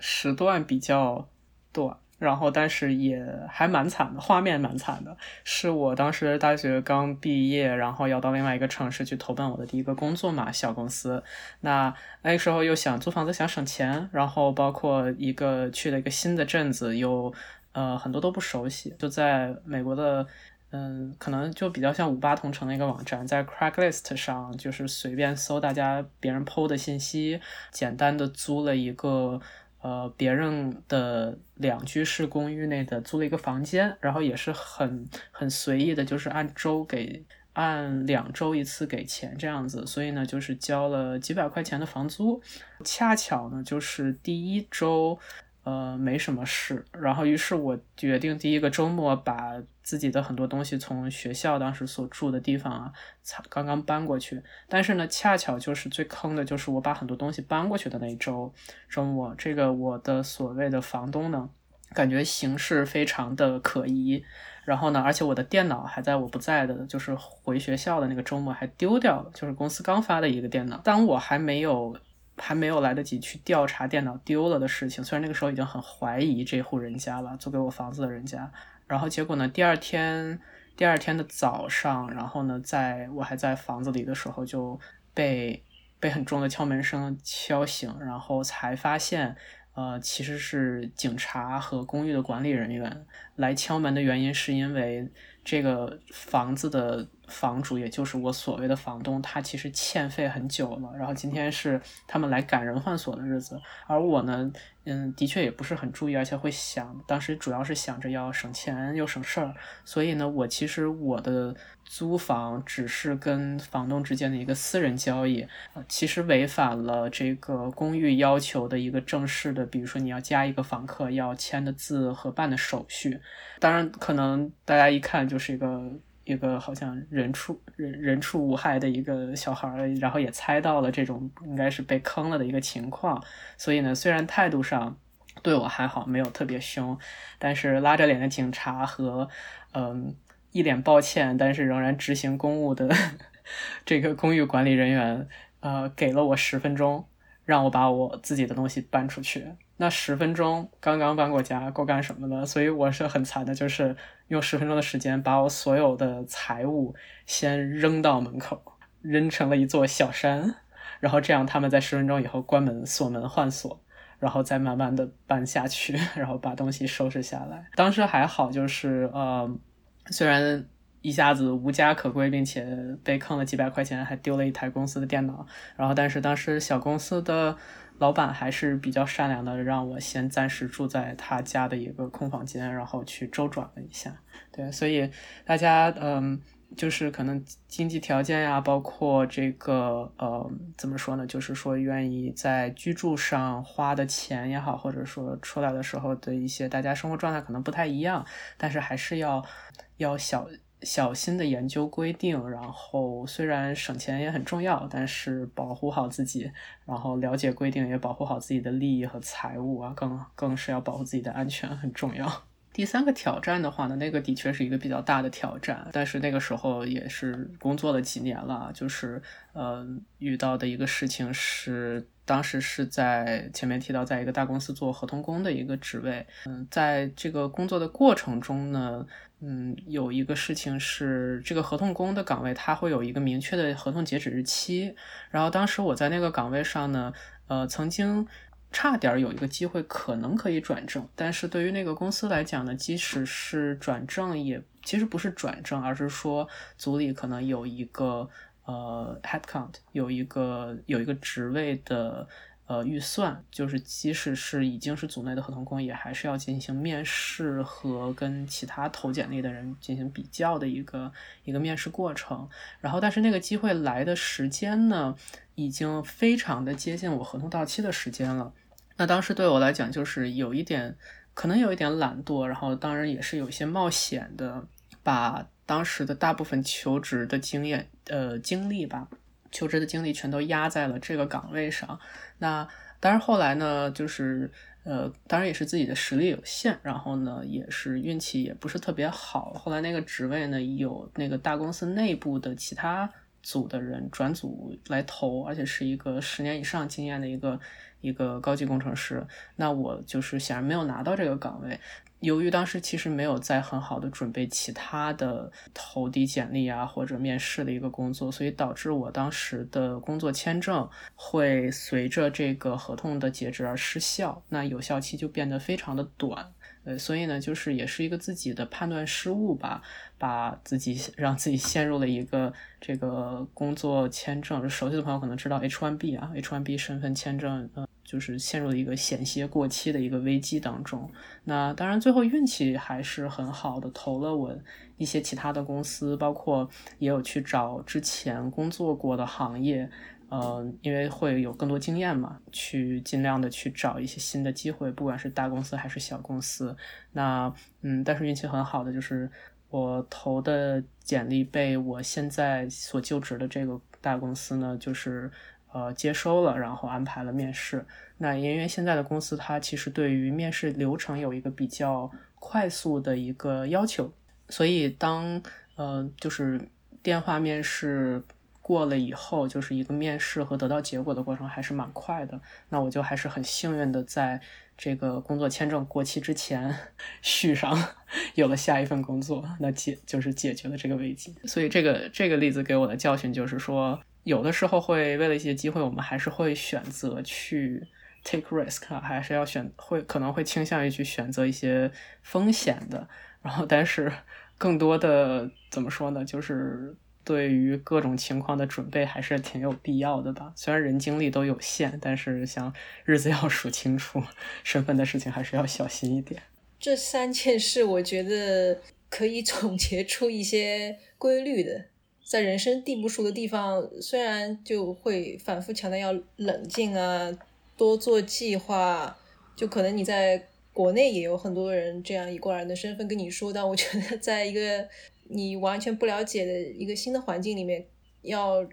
时段比较短，然后但是也还蛮惨的，画面蛮惨的。是我当时大学刚毕业，然后要到另外一个城市去投奔我的第一个工作嘛，小公司。那那个时候又想租房子，想省钱，然后包括一个去了一个新的镇子，又呃很多都不熟悉，就在美国的。嗯，可能就比较像五八同城的一个网站，在 Craigslist 上就是随便搜大家别人 PO 的信息，简单的租了一个呃别人的两居室公寓内的租了一个房间，然后也是很很随意的，就是按周给按两周一次给钱这样子，所以呢就是交了几百块钱的房租，恰巧呢就是第一周。呃，没什么事，然后于是我决定第一个周末把自己的很多东西从学校当时所住的地方啊，才刚刚搬过去。但是呢，恰巧就是最坑的，就是我把很多东西搬过去的那一周周末，这个我的所谓的房东呢，感觉形势非常的可疑。然后呢，而且我的电脑还在我不在的，就是回学校的那个周末还丢掉了，就是公司刚发的一个电脑。当我还没有。还没有来得及去调查电脑丢了的事情，虽然那个时候已经很怀疑这户人家了，租给我房子的人家。然后结果呢，第二天第二天的早上，然后呢，在我还在房子里的时候，就被被很重的敲门声敲醒，然后才发现，呃，其实是警察和公寓的管理人员来敲门的原因，是因为这个房子的。房主也就是我所谓的房东，他其实欠费很久了。然后今天是他们来赶人换锁的日子，而我呢，嗯，的确也不是很注意，而且会想，当时主要是想着要省钱又省事儿，所以呢，我其实我的租房只是跟房东之间的一个私人交易，其实违反了这个公寓要求的一个正式的，比如说你要加一个房客要签的字和办的手续。当然，可能大家一看就是一个。一个好像人畜人人畜无害的一个小孩儿，然后也猜到了这种应该是被坑了的一个情况，所以呢，虽然态度上对我还好，没有特别凶，但是拉着脸的警察和嗯一脸抱歉，但是仍然执行公务的 这个公寓管理人员，呃，给了我十分钟，让我把我自己的东西搬出去。那十分钟刚刚搬过家，够干什么的？所以我是很惨的，就是用十分钟的时间把我所有的财物先扔到门口，扔成了一座小山，然后这样他们在十分钟以后关门锁门换锁，然后再慢慢的搬下去，然后把东西收拾下来。当时还好，就是呃，虽然一下子无家可归，并且被坑了几百块钱，还丢了一台公司的电脑，然后但是当时小公司的。老板还是比较善良的，让我先暂时住在他家的一个空房间，然后去周转了一下。对，所以大家嗯，就是可能经济条件呀，包括这个呃，怎么说呢？就是说愿意在居住上花的钱也好，或者说出来的时候的一些大家生活状态可能不太一样，但是还是要要小。小心的研究规定，然后虽然省钱也很重要，但是保护好自己，然后了解规定，也保护好自己的利益和财务啊，更更是要保护自己的安全，很重要。第三个挑战的话呢，那个的确是一个比较大的挑战，但是那个时候也是工作了几年了，就是呃遇到的一个事情是，当时是在前面提到，在一个大公司做合同工的一个职位，嗯，在这个工作的过程中呢。嗯，有一个事情是，这个合同工的岗位，它会有一个明确的合同截止日期。然后当时我在那个岗位上呢，呃，曾经差点有一个机会，可能可以转正。但是对于那个公司来讲呢，即使是转正，也其实不是转正，而是说组里可能有一个呃 headcount，有一个有一个职位的。呃，预算就是即使是已经是组内的合同工，也还是要进行面试和跟其他投简历的人进行比较的一个一个面试过程。然后，但是那个机会来的时间呢，已经非常的接近我合同到期的时间了。那当时对我来讲，就是有一点，可能有一点懒惰，然后当然也是有一些冒险的，把当时的大部分求职的经验呃经历吧。求职的经历全都压在了这个岗位上，那当然后来呢，就是呃，当然也是自己的实力有限，然后呢，也是运气也不是特别好。后来那个职位呢，有那个大公司内部的其他组的人转组来投，而且是一个十年以上经验的一个一个高级工程师。那我就是显然没有拿到这个岗位。由于当时其实没有在很好的准备其他的投递简历啊或者面试的一个工作，所以导致我当时的工作签证会随着这个合同的截止而失效，那有效期就变得非常的短。呃，所以呢，就是也是一个自己的判断失误吧，把自己 让自己陷入了一个这个工作签证，熟悉的朋友可能知道 H1B 啊，H1B 身份签证，呃，就是陷入了一个险些过期的一个危机当中。那当然最后运气还是很好的，投了我一些其他的公司，包括也有去找之前工作过的行业。呃，因为会有更多经验嘛，去尽量的去找一些新的机会，不管是大公司还是小公司。那嗯，但是运气很好的就是我投的简历被我现在所就职的这个大公司呢，就是呃接收了，然后安排了面试。那因为现在的公司它其实对于面试流程有一个比较快速的一个要求，所以当呃就是电话面试。过了以后，就是一个面试和得到结果的过程还是蛮快的。那我就还是很幸运的，在这个工作签证过期之前续上，有了下一份工作，那解就是解决了这个危机。所以这个这个例子给我的教训就是说，有的时候会为了一些机会，我们还是会选择去 take risk，还是要选会可能会倾向于去选择一些风险的。然后，但是更多的怎么说呢，就是。对于各种情况的准备还是挺有必要的吧。虽然人精力都有限，但是像日子要数清楚，身份的事情还是要小心一点。这三件事，我觉得可以总结出一些规律的。在人生地不熟的地方，虽然就会反复强调要冷静啊，多做计划。就可能你在国内也有很多人这样以过来人的身份跟你说，但我觉得在一个。你完全不了解的一个新的环境里面，要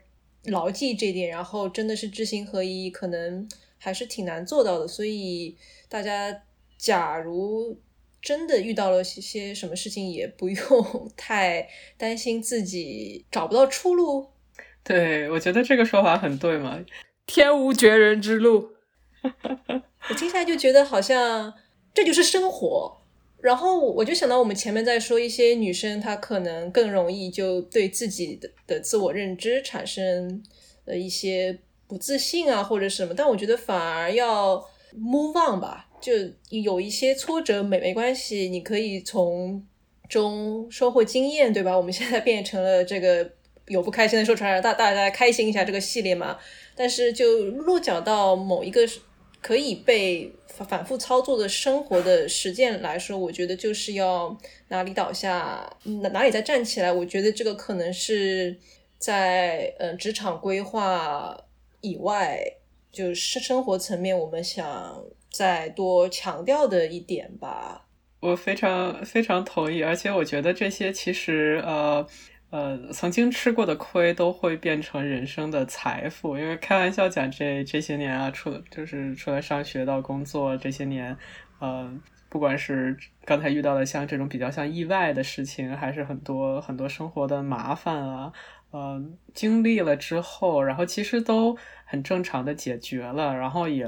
牢记这点，然后真的是知行合一，可能还是挺难做到的。所以大家，假如真的遇到了些什么事情，也不用 太担心自己找不到出路。对，我觉得这个说法很对嘛，天无绝人之路。我听下来就觉得好像这就是生活。然后我就想到，我们前面在说一些女生，她可能更容易就对自己的的自我认知产生呃一些不自信啊，或者什么。但我觉得反而要 move on 吧，就有一些挫折没没关系，你可以从中收获经验，对吧？我们现在变成了这个有不开心的说出来，大大家开心一下这个系列嘛。但是就落脚到某一个可以被。反复操作的生活的实践来说，我觉得就是要哪里倒下，哪哪里再站起来。我觉得这个可能是在呃职场规划以外，就是生活层面，我们想再多强调的一点吧。我非常非常同意，而且我觉得这些其实呃。呃，曾经吃过的亏都会变成人生的财富。因为开玩笑讲，这这些年啊，除了就是除了上学到工作这些年，呃，不管是刚才遇到的像这种比较像意外的事情，还是很多很多生活的麻烦啊，呃，经历了之后，然后其实都很正常的解决了，然后也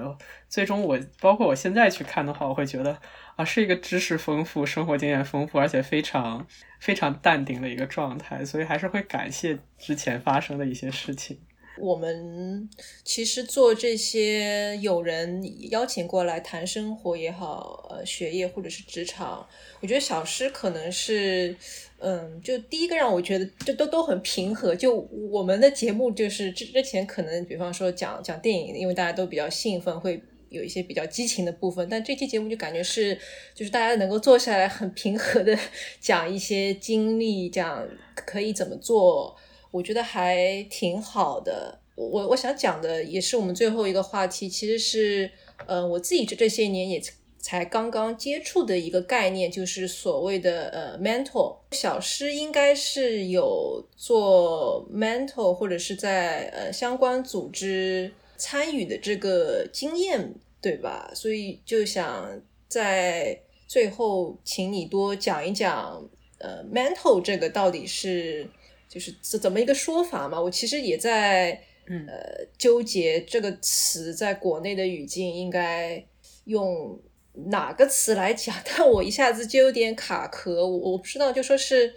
最终我包括我现在去看的话，我会觉得。啊，是一个知识丰富、生活经验丰富，而且非常非常淡定的一个状态，所以还是会感谢之前发生的一些事情。我们其实做这些有人邀请过来谈生活也好，呃，学业或者是职场，我觉得小诗可能是，嗯，就第一个让我觉得就都都很平和。就我们的节目就是之之前可能，比方说讲讲电影，因为大家都比较兴奋，会。有一些比较激情的部分，但这期节目就感觉是，就是大家能够坐下来很平和的 讲一些经历，讲可以怎么做，我觉得还挺好的。我我想讲的也是我们最后一个话题，其实是，呃，我自己这这些年也才刚刚接触的一个概念，就是所谓的呃 mental。小诗应该是有做 mental 或者是在呃相关组织。参与的这个经验，对吧？所以就想在最后，请你多讲一讲，呃，mental 这个到底是就是这怎么一个说法嘛？我其实也在呃纠结这个词在国内的语境应该用哪个词来讲，但我一下子就有点卡壳，我我不知道，就说是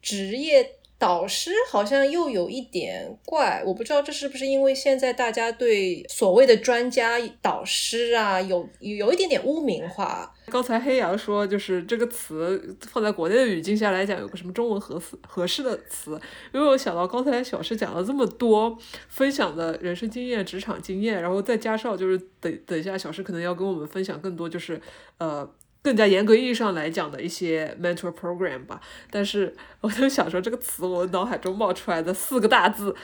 职业。导师好像又有一点怪，我不知道这是不是因为现在大家对所谓的专家导师啊有有一点点污名化。刚才黑羊说，就是这个词放在国内的语境下来讲，有个什么中文合适合适的词？因为我想到刚才小师讲了这么多分享的人生经验、职场经验，然后再加上就是等等一下小师可能要跟我们分享更多，就是呃。更加严格意义上来讲的一些 mentor program 吧，但是我就想说这个词，我脑海中冒出来的四个大字，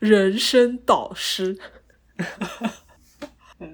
人生导师，那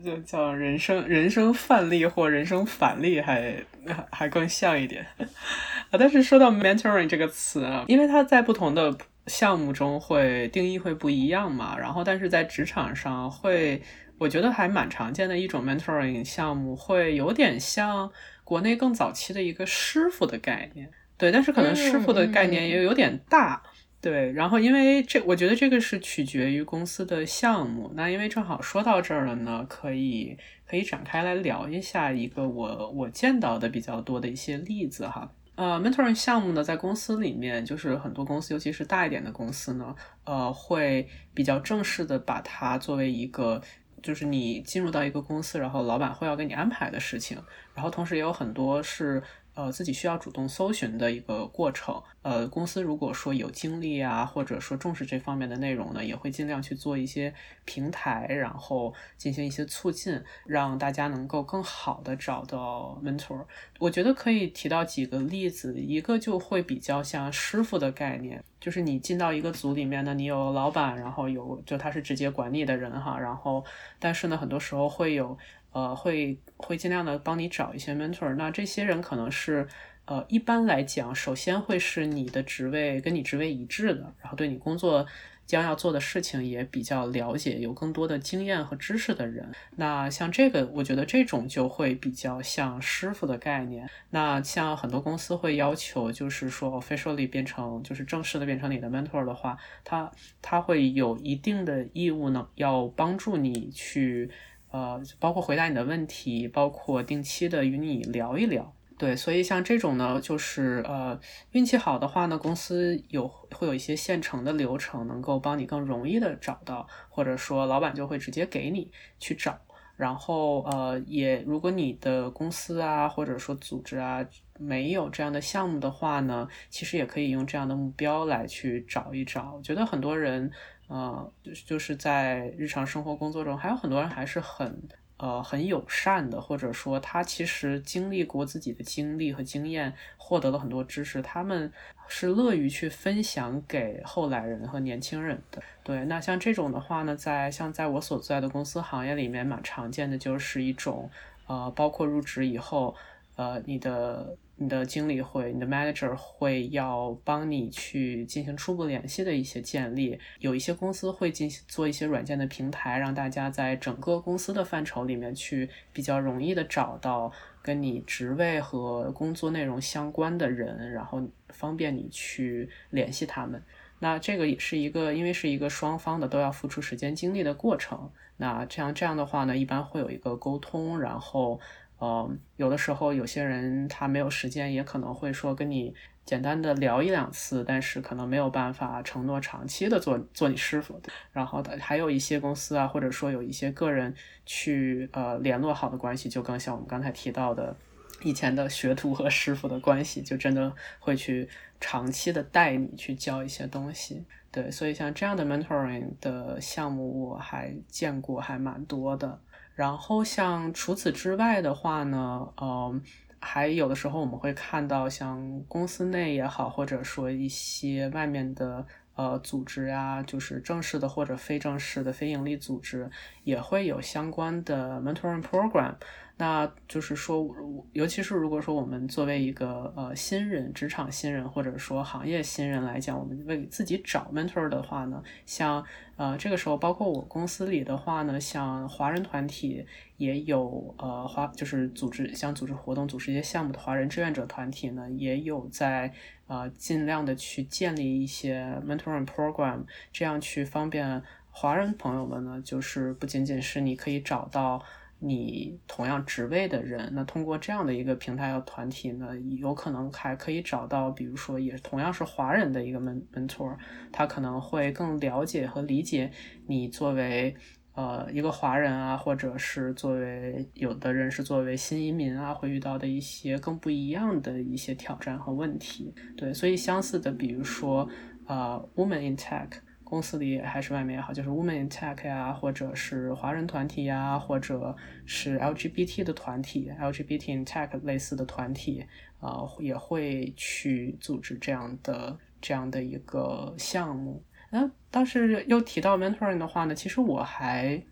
就叫人生人生范例或人生反例，还还更像一点啊。但是说到 mentoring 这个词啊，因为它在不同的项目中会定义会不一样嘛，然后但是在职场上会，我觉得还蛮常见的一种 mentoring 项目，会有点像。国内更早期的一个师傅的概念，对，但是可能师傅的概念也有点大，对。然后因为这，我觉得这个是取决于公司的项目。那因为正好说到这儿了呢，可以可以展开来聊一下一个我我见到的比较多的一些例子哈。呃，mentoring 项目呢，在公司里面，就是很多公司，尤其是大一点的公司呢，呃，会比较正式的把它作为一个。就是你进入到一个公司，然后老板会要给你安排的事情，然后同时也有很多是。呃，自己需要主动搜寻的一个过程。呃，公司如果说有精力啊，或者说重视这方面的内容呢，也会尽量去做一些平台，然后进行一些促进，让大家能够更好的找到 mentor。我觉得可以提到几个例子，一个就会比较像师傅的概念，就是你进到一个组里面呢，你有老板，然后有就他是直接管理的人哈，然后但是呢，很多时候会有。呃，会会尽量的帮你找一些 mentor，那这些人可能是，呃，一般来讲，首先会是你的职位跟你职位一致的，然后对你工作将要做的事情也比较了解，有更多的经验和知识的人。那像这个，我觉得这种就会比较像师傅的概念。那像很多公司会要求，就是说 officially 变成就是正式的变成你的 mentor 的话，他他会有一定的义务呢，要帮助你去。呃，包括回答你的问题，包括定期的与你聊一聊，对，所以像这种呢，就是呃，运气好的话呢，公司有会有一些现成的流程，能够帮你更容易的找到，或者说老板就会直接给你去找，然后呃，也如果你的公司啊，或者说组织啊，没有这样的项目的话呢，其实也可以用这样的目标来去找一找，我觉得很多人。呃，就是就是在日常生活工作中，还有很多人还是很呃很友善的，或者说他其实经历过自己的经历和经验，获得了很多知识，他们是乐于去分享给后来人和年轻人的。对，那像这种的话呢，在像在我所在的公司行业里面，蛮常见的就是一种呃，包括入职以后，呃，你的。你的经理会，你的 manager 会要帮你去进行初步联系的一些建立。有一些公司会进行做一些软件的平台，让大家在整个公司的范畴里面去比较容易的找到跟你职位和工作内容相关的人，然后方便你去联系他们。那这个也是一个，因为是一个双方的都要付出时间精力的过程。那这样这样的话呢，一般会有一个沟通，然后。呃，有的时候有些人他没有时间，也可能会说跟你简单的聊一两次，但是可能没有办法承诺长期的做做你师傅。然后还有一些公司啊，或者说有一些个人去呃联络好的关系，就更像我们刚才提到的以前的学徒和师傅的关系，就真的会去长期的带你去教一些东西。对，所以像这样的 mentoring 的项目，我还见过还蛮多的。然后像除此之外的话呢，呃，还有的时候我们会看到像公司内也好，或者说一些外面的呃组织呀，就是正式的或者非正式的非盈利组织，也会有相关的 mentoring program。那就是说，尤其是如果说我们作为一个呃新人、职场新人或者说行业新人来讲，我们为自己找 mentor 的话呢，像呃这个时候，包括我公司里的话呢，像华人团体也有呃华就是组织像组织活动、组织一些项目的华人志愿者团体呢，也有在。呃，尽量的去建立一些 mentoring program，这样去方便华人朋友们呢，就是不仅仅是你可以找到你同样职位的人，那通过这样的一个平台和团体呢，有可能还可以找到，比如说也同样是华人的一个 mentor，他可能会更了解和理解你作为。呃，一个华人啊，或者是作为有的人是作为新移民啊，会遇到的一些更不一样的一些挑战和问题。对，所以相似的，比如说，呃，Woman in Tech 公司里还是外面也好，就是 Woman in Tech 呀，或者是华人团体呀，或者是 LGBT 的团体，LGBT in Tech 类似的团体，呃，也会去组织这样的这样的一个项目。那当时又提到 mentoring 的话呢，其实我还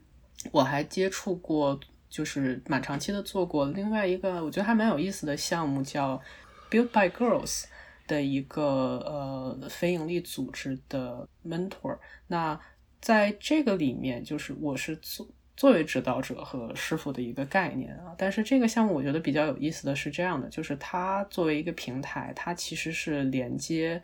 我还接触过，就是蛮长期的做过另外一个我觉得还蛮有意思的项目，叫 Build by Girls 的一个呃非盈利组织的 mentor。那在这个里面，就是我是作作为指导者和师傅的一个概念啊。但是这个项目我觉得比较有意思的是这样的，就是它作为一个平台，它其实是连接。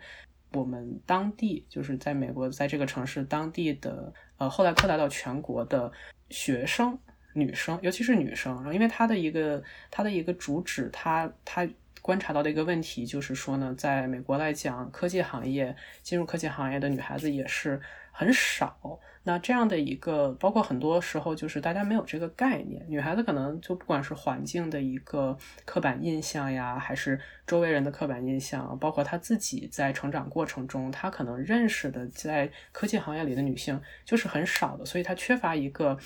我们当地就是在美国，在这个城市当地的，呃，后来扩大到全国的学生女生，尤其是女生，然后因为它的一个它的一个主旨，它它观察到的一个问题就是说呢，在美国来讲，科技行业进入科技行业的女孩子也是很少。那这样的一个，包括很多时候就是大家没有这个概念，女孩子可能就不管是环境的一个刻板印象呀，还是周围人的刻板印象，包括她自己在成长过程中，她可能认识的在科技行业里的女性就是很少的，所以她缺乏一个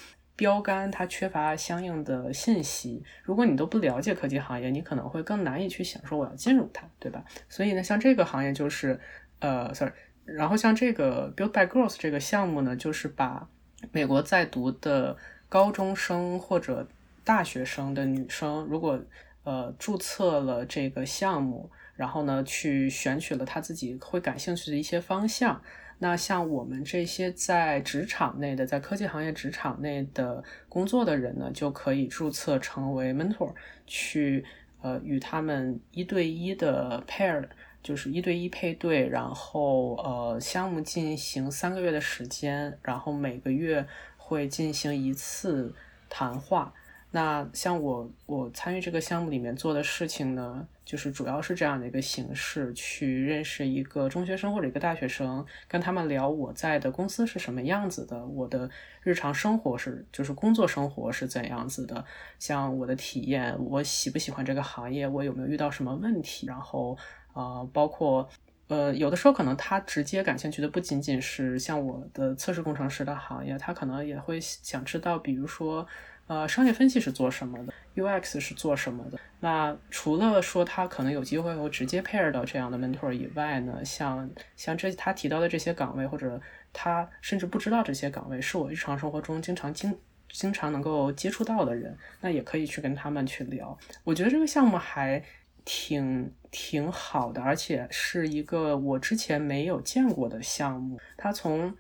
标杆，它缺乏相应的信息。如果你都不了解科技行业，你可能会更难以去想说我要进入它，对吧？所以呢，像这个行业就是，呃，sorry。然后像这个 Build by Girls 这个项目呢，就是把美国在读的高中生或者大学生的女生，如果呃注册了这个项目，然后呢去选取了她自己会感兴趣的一些方向，那像我们这些在职场内的，在科技行业职场内的工作的人呢，就可以注册成为 mentor，去呃与他们一对一的 pair。就是一对一配对，然后呃，项目进行三个月的时间，然后每个月会进行一次谈话。那像我我参与这个项目里面做的事情呢，就是主要是这样的一个形式，去认识一个中学生或者一个大学生，跟他们聊我在的公司是什么样子的，我的日常生活是就是工作生活是怎样子的，像我的体验，我喜不喜欢这个行业，我有没有遇到什么问题，然后。啊，包括，呃，有的时候可能他直接感兴趣的不仅仅是像我的测试工程师的行业，他可能也会想知道，比如说，呃，商业分析是做什么的，UX 是做什么的。那除了说他可能有机会会直接 pair 到这样的 mentor 以外呢，像像这他提到的这些岗位，或者他甚至不知道这些岗位是我日常生活中经常经经常能够接触到的人，那也可以去跟他们去聊。我觉得这个项目还。挺挺好的，而且是一个我之前没有见过的项目。他从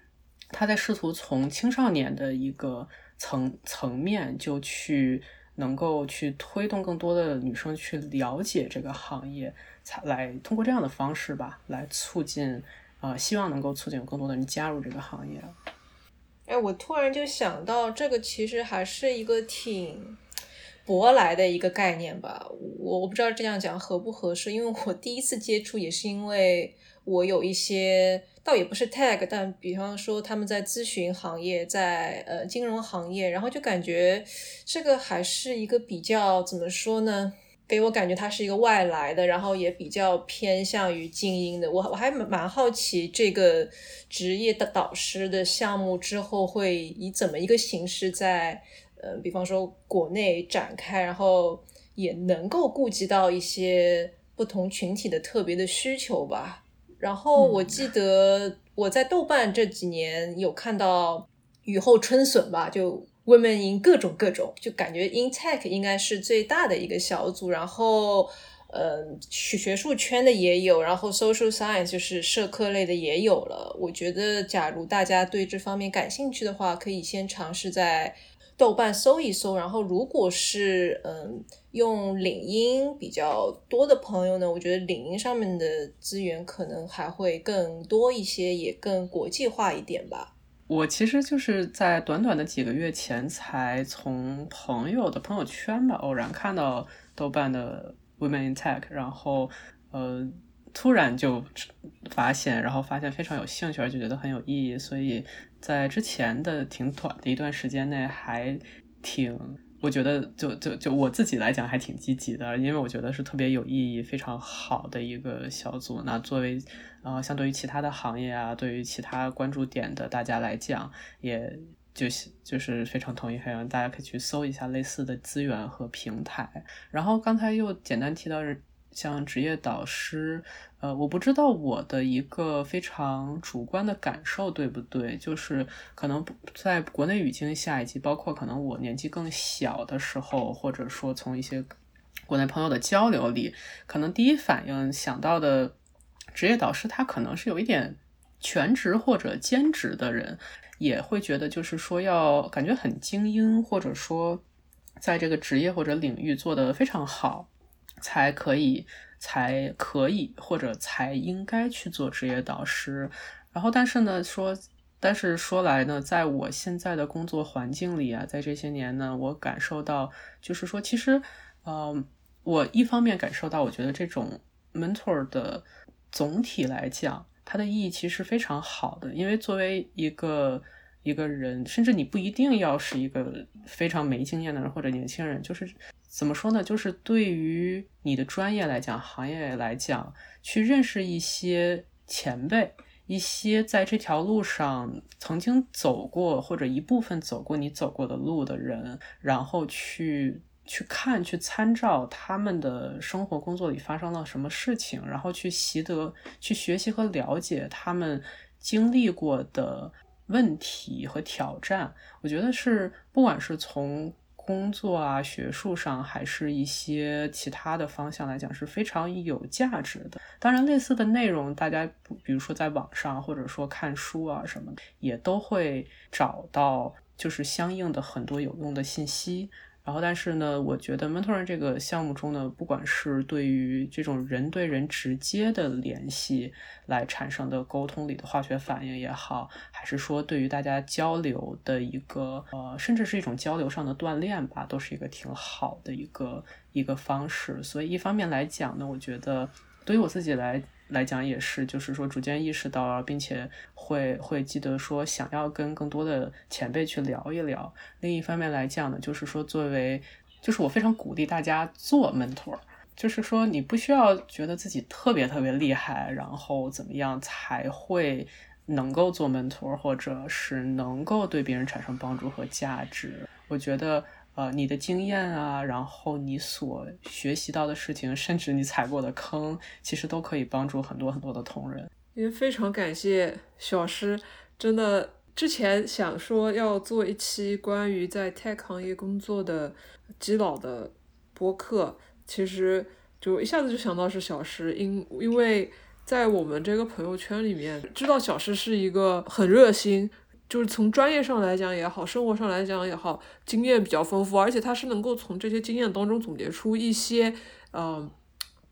他在试图从青少年的一个层层面，就去能够去推动更多的女生去了解这个行业，才来通过这样的方式吧，来促进啊，希望能够促进更多的人加入这个行业。哎，我突然就想到，这个其实还是一个挺。舶来的一个概念吧，我我不知道这样讲合不合适，因为我第一次接触也是因为我有一些，倒也不是 tag，但比方说他们在咨询行业，在呃金融行业，然后就感觉这个还是一个比较怎么说呢？给我感觉它是一个外来的，然后也比较偏向于精英的。我我还蛮好奇这个职业的导师的项目之后会以怎么一个形式在。呃，比方说国内展开，然后也能够顾及到一些不同群体的特别的需求吧。然后我记得我在豆瓣这几年有看到雨后春笋吧，就 Women in 各种各种，就感觉 In Tech 应该是最大的一个小组。然后，呃，学学术圈的也有，然后 Social Science 就是社科类的也有了。我觉得，假如大家对这方面感兴趣的话，可以先尝试在。豆瓣搜一搜，然后如果是嗯用领英比较多的朋友呢，我觉得领英上面的资源可能还会更多一些，也更国际化一点吧。我其实就是在短短的几个月前才从朋友的朋友圈吧偶然看到豆瓣的 Women in Tech，然后呃突然就发现，然后发现非常有兴趣，而且觉得很有意义，所以在之前的挺短的一段时间内还挺。我觉得就就就我自己来讲还挺积极的，因为我觉得是特别有意义、非常好的一个小组。那作为呃，相对于其他的行业啊，对于其他关注点的大家来讲，也就是就是非常同意，还有大家可以去搜一下类似的资源和平台。然后刚才又简单提到像职业导师。呃，我不知道我的一个非常主观的感受对不对，就是可能在国内语境下，以及包括可能我年纪更小的时候，或者说从一些国内朋友的交流里，可能第一反应想到的职业导师，他可能是有一点全职或者兼职的人，也会觉得就是说要感觉很精英，或者说在这个职业或者领域做得非常好，才可以。才可以或者才应该去做职业导师，然后但是呢说，但是说来呢，在我现在的工作环境里啊，在这些年呢，我感受到就是说，其实，呃，我一方面感受到，我觉得这种 mentor 的总体来讲，它的意义其实非常好的，因为作为一个一个人，甚至你不一定要是一个非常没经验的人或者年轻人，就是。怎么说呢？就是对于你的专业来讲，行业来讲，去认识一些前辈，一些在这条路上曾经走过或者一部分走过你走过的路的人，然后去去看、去参照他们的生活、工作里发生了什么事情，然后去习得、去学习和了解他们经历过的问题和挑战。我觉得是，不管是从工作啊，学术上还是一些其他的方向来讲是非常有价值的。当然，类似的内容，大家比如说在网上或者说看书啊什么，也都会找到，就是相应的很多有用的信息。然后，但是呢，我觉得 Mentor 这个项目中呢，不管是对于这种人对人直接的联系来产生的沟通里的化学反应也好，还是说对于大家交流的一个呃，甚至是一种交流上的锻炼吧，都是一个挺好的一个一个方式。所以，一方面来讲呢，我觉得对于我自己来。来讲也是，就是说逐渐意识到，并且会会记得说想要跟更多的前辈去聊一聊。另一方面来讲呢，就是说作为，就是我非常鼓励大家做 mentor，就是说你不需要觉得自己特别特别厉害，然后怎么样才会能够做 mentor，或者是能够对别人产生帮助和价值。我觉得。呃，你的经验啊，然后你所学习到的事情，甚至你踩过的坑，其实都可以帮助很多很多的同仁。也非常感谢小师，真的之前想说要做一期关于在 tech 行业工作的基佬的播客，其实就一下子就想到是小师，因因为在我们这个朋友圈里面，知道小师是一个很热心。就是从专业上来讲也好，生活上来讲也好，经验比较丰富，而且他是能够从这些经验当中总结出一些，嗯，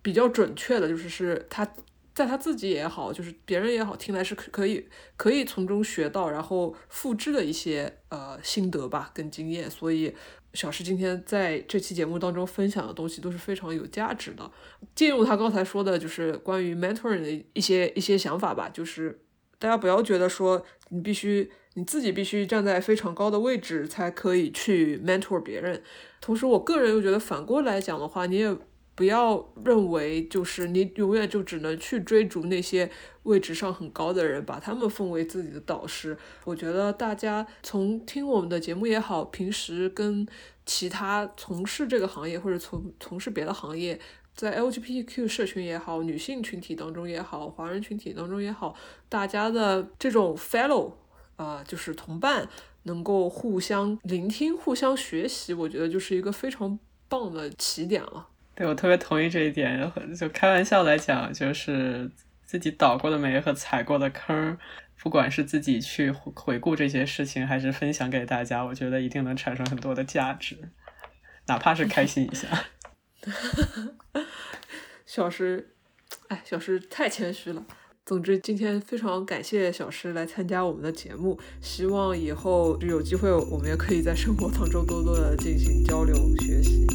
比较准确的，就是是他在他自己也好，就是别人也好，听来是可可以可以从中学到，然后复制的一些呃心得吧，跟经验。所以小石今天在这期节目当中分享的东西都是非常有价值的。借用他刚才说的，就是关于 mentoring 的一些一些想法吧，就是大家不要觉得说你必须。你自己必须站在非常高的位置才可以去 mentor 别人，同时我个人又觉得反过来讲的话，你也不要认为就是你永远就只能去追逐那些位置上很高的人，把他们奉为自己的导师。我觉得大家从听我们的节目也好，平时跟其他从事这个行业或者从从事别的行业，在 LGBTQ 社群也好，女性群体当中也好，华人群体当中也好，大家的这种 fellow。啊，就是同伴能够互相聆听、互相学习，我觉得就是一个非常棒的起点了。对我特别同意这一点，就开玩笑来讲，就是自己倒过的霉和踩过的坑，不管是自己去回顾这些事情，还是分享给大家，我觉得一定能产生很多的价值，哪怕是开心一下。小石，哎，小石太谦虚了。总之，今天非常感谢小诗来参加我们的节目，希望以后有机会我们也可以在生活当中多多的进行交流学习。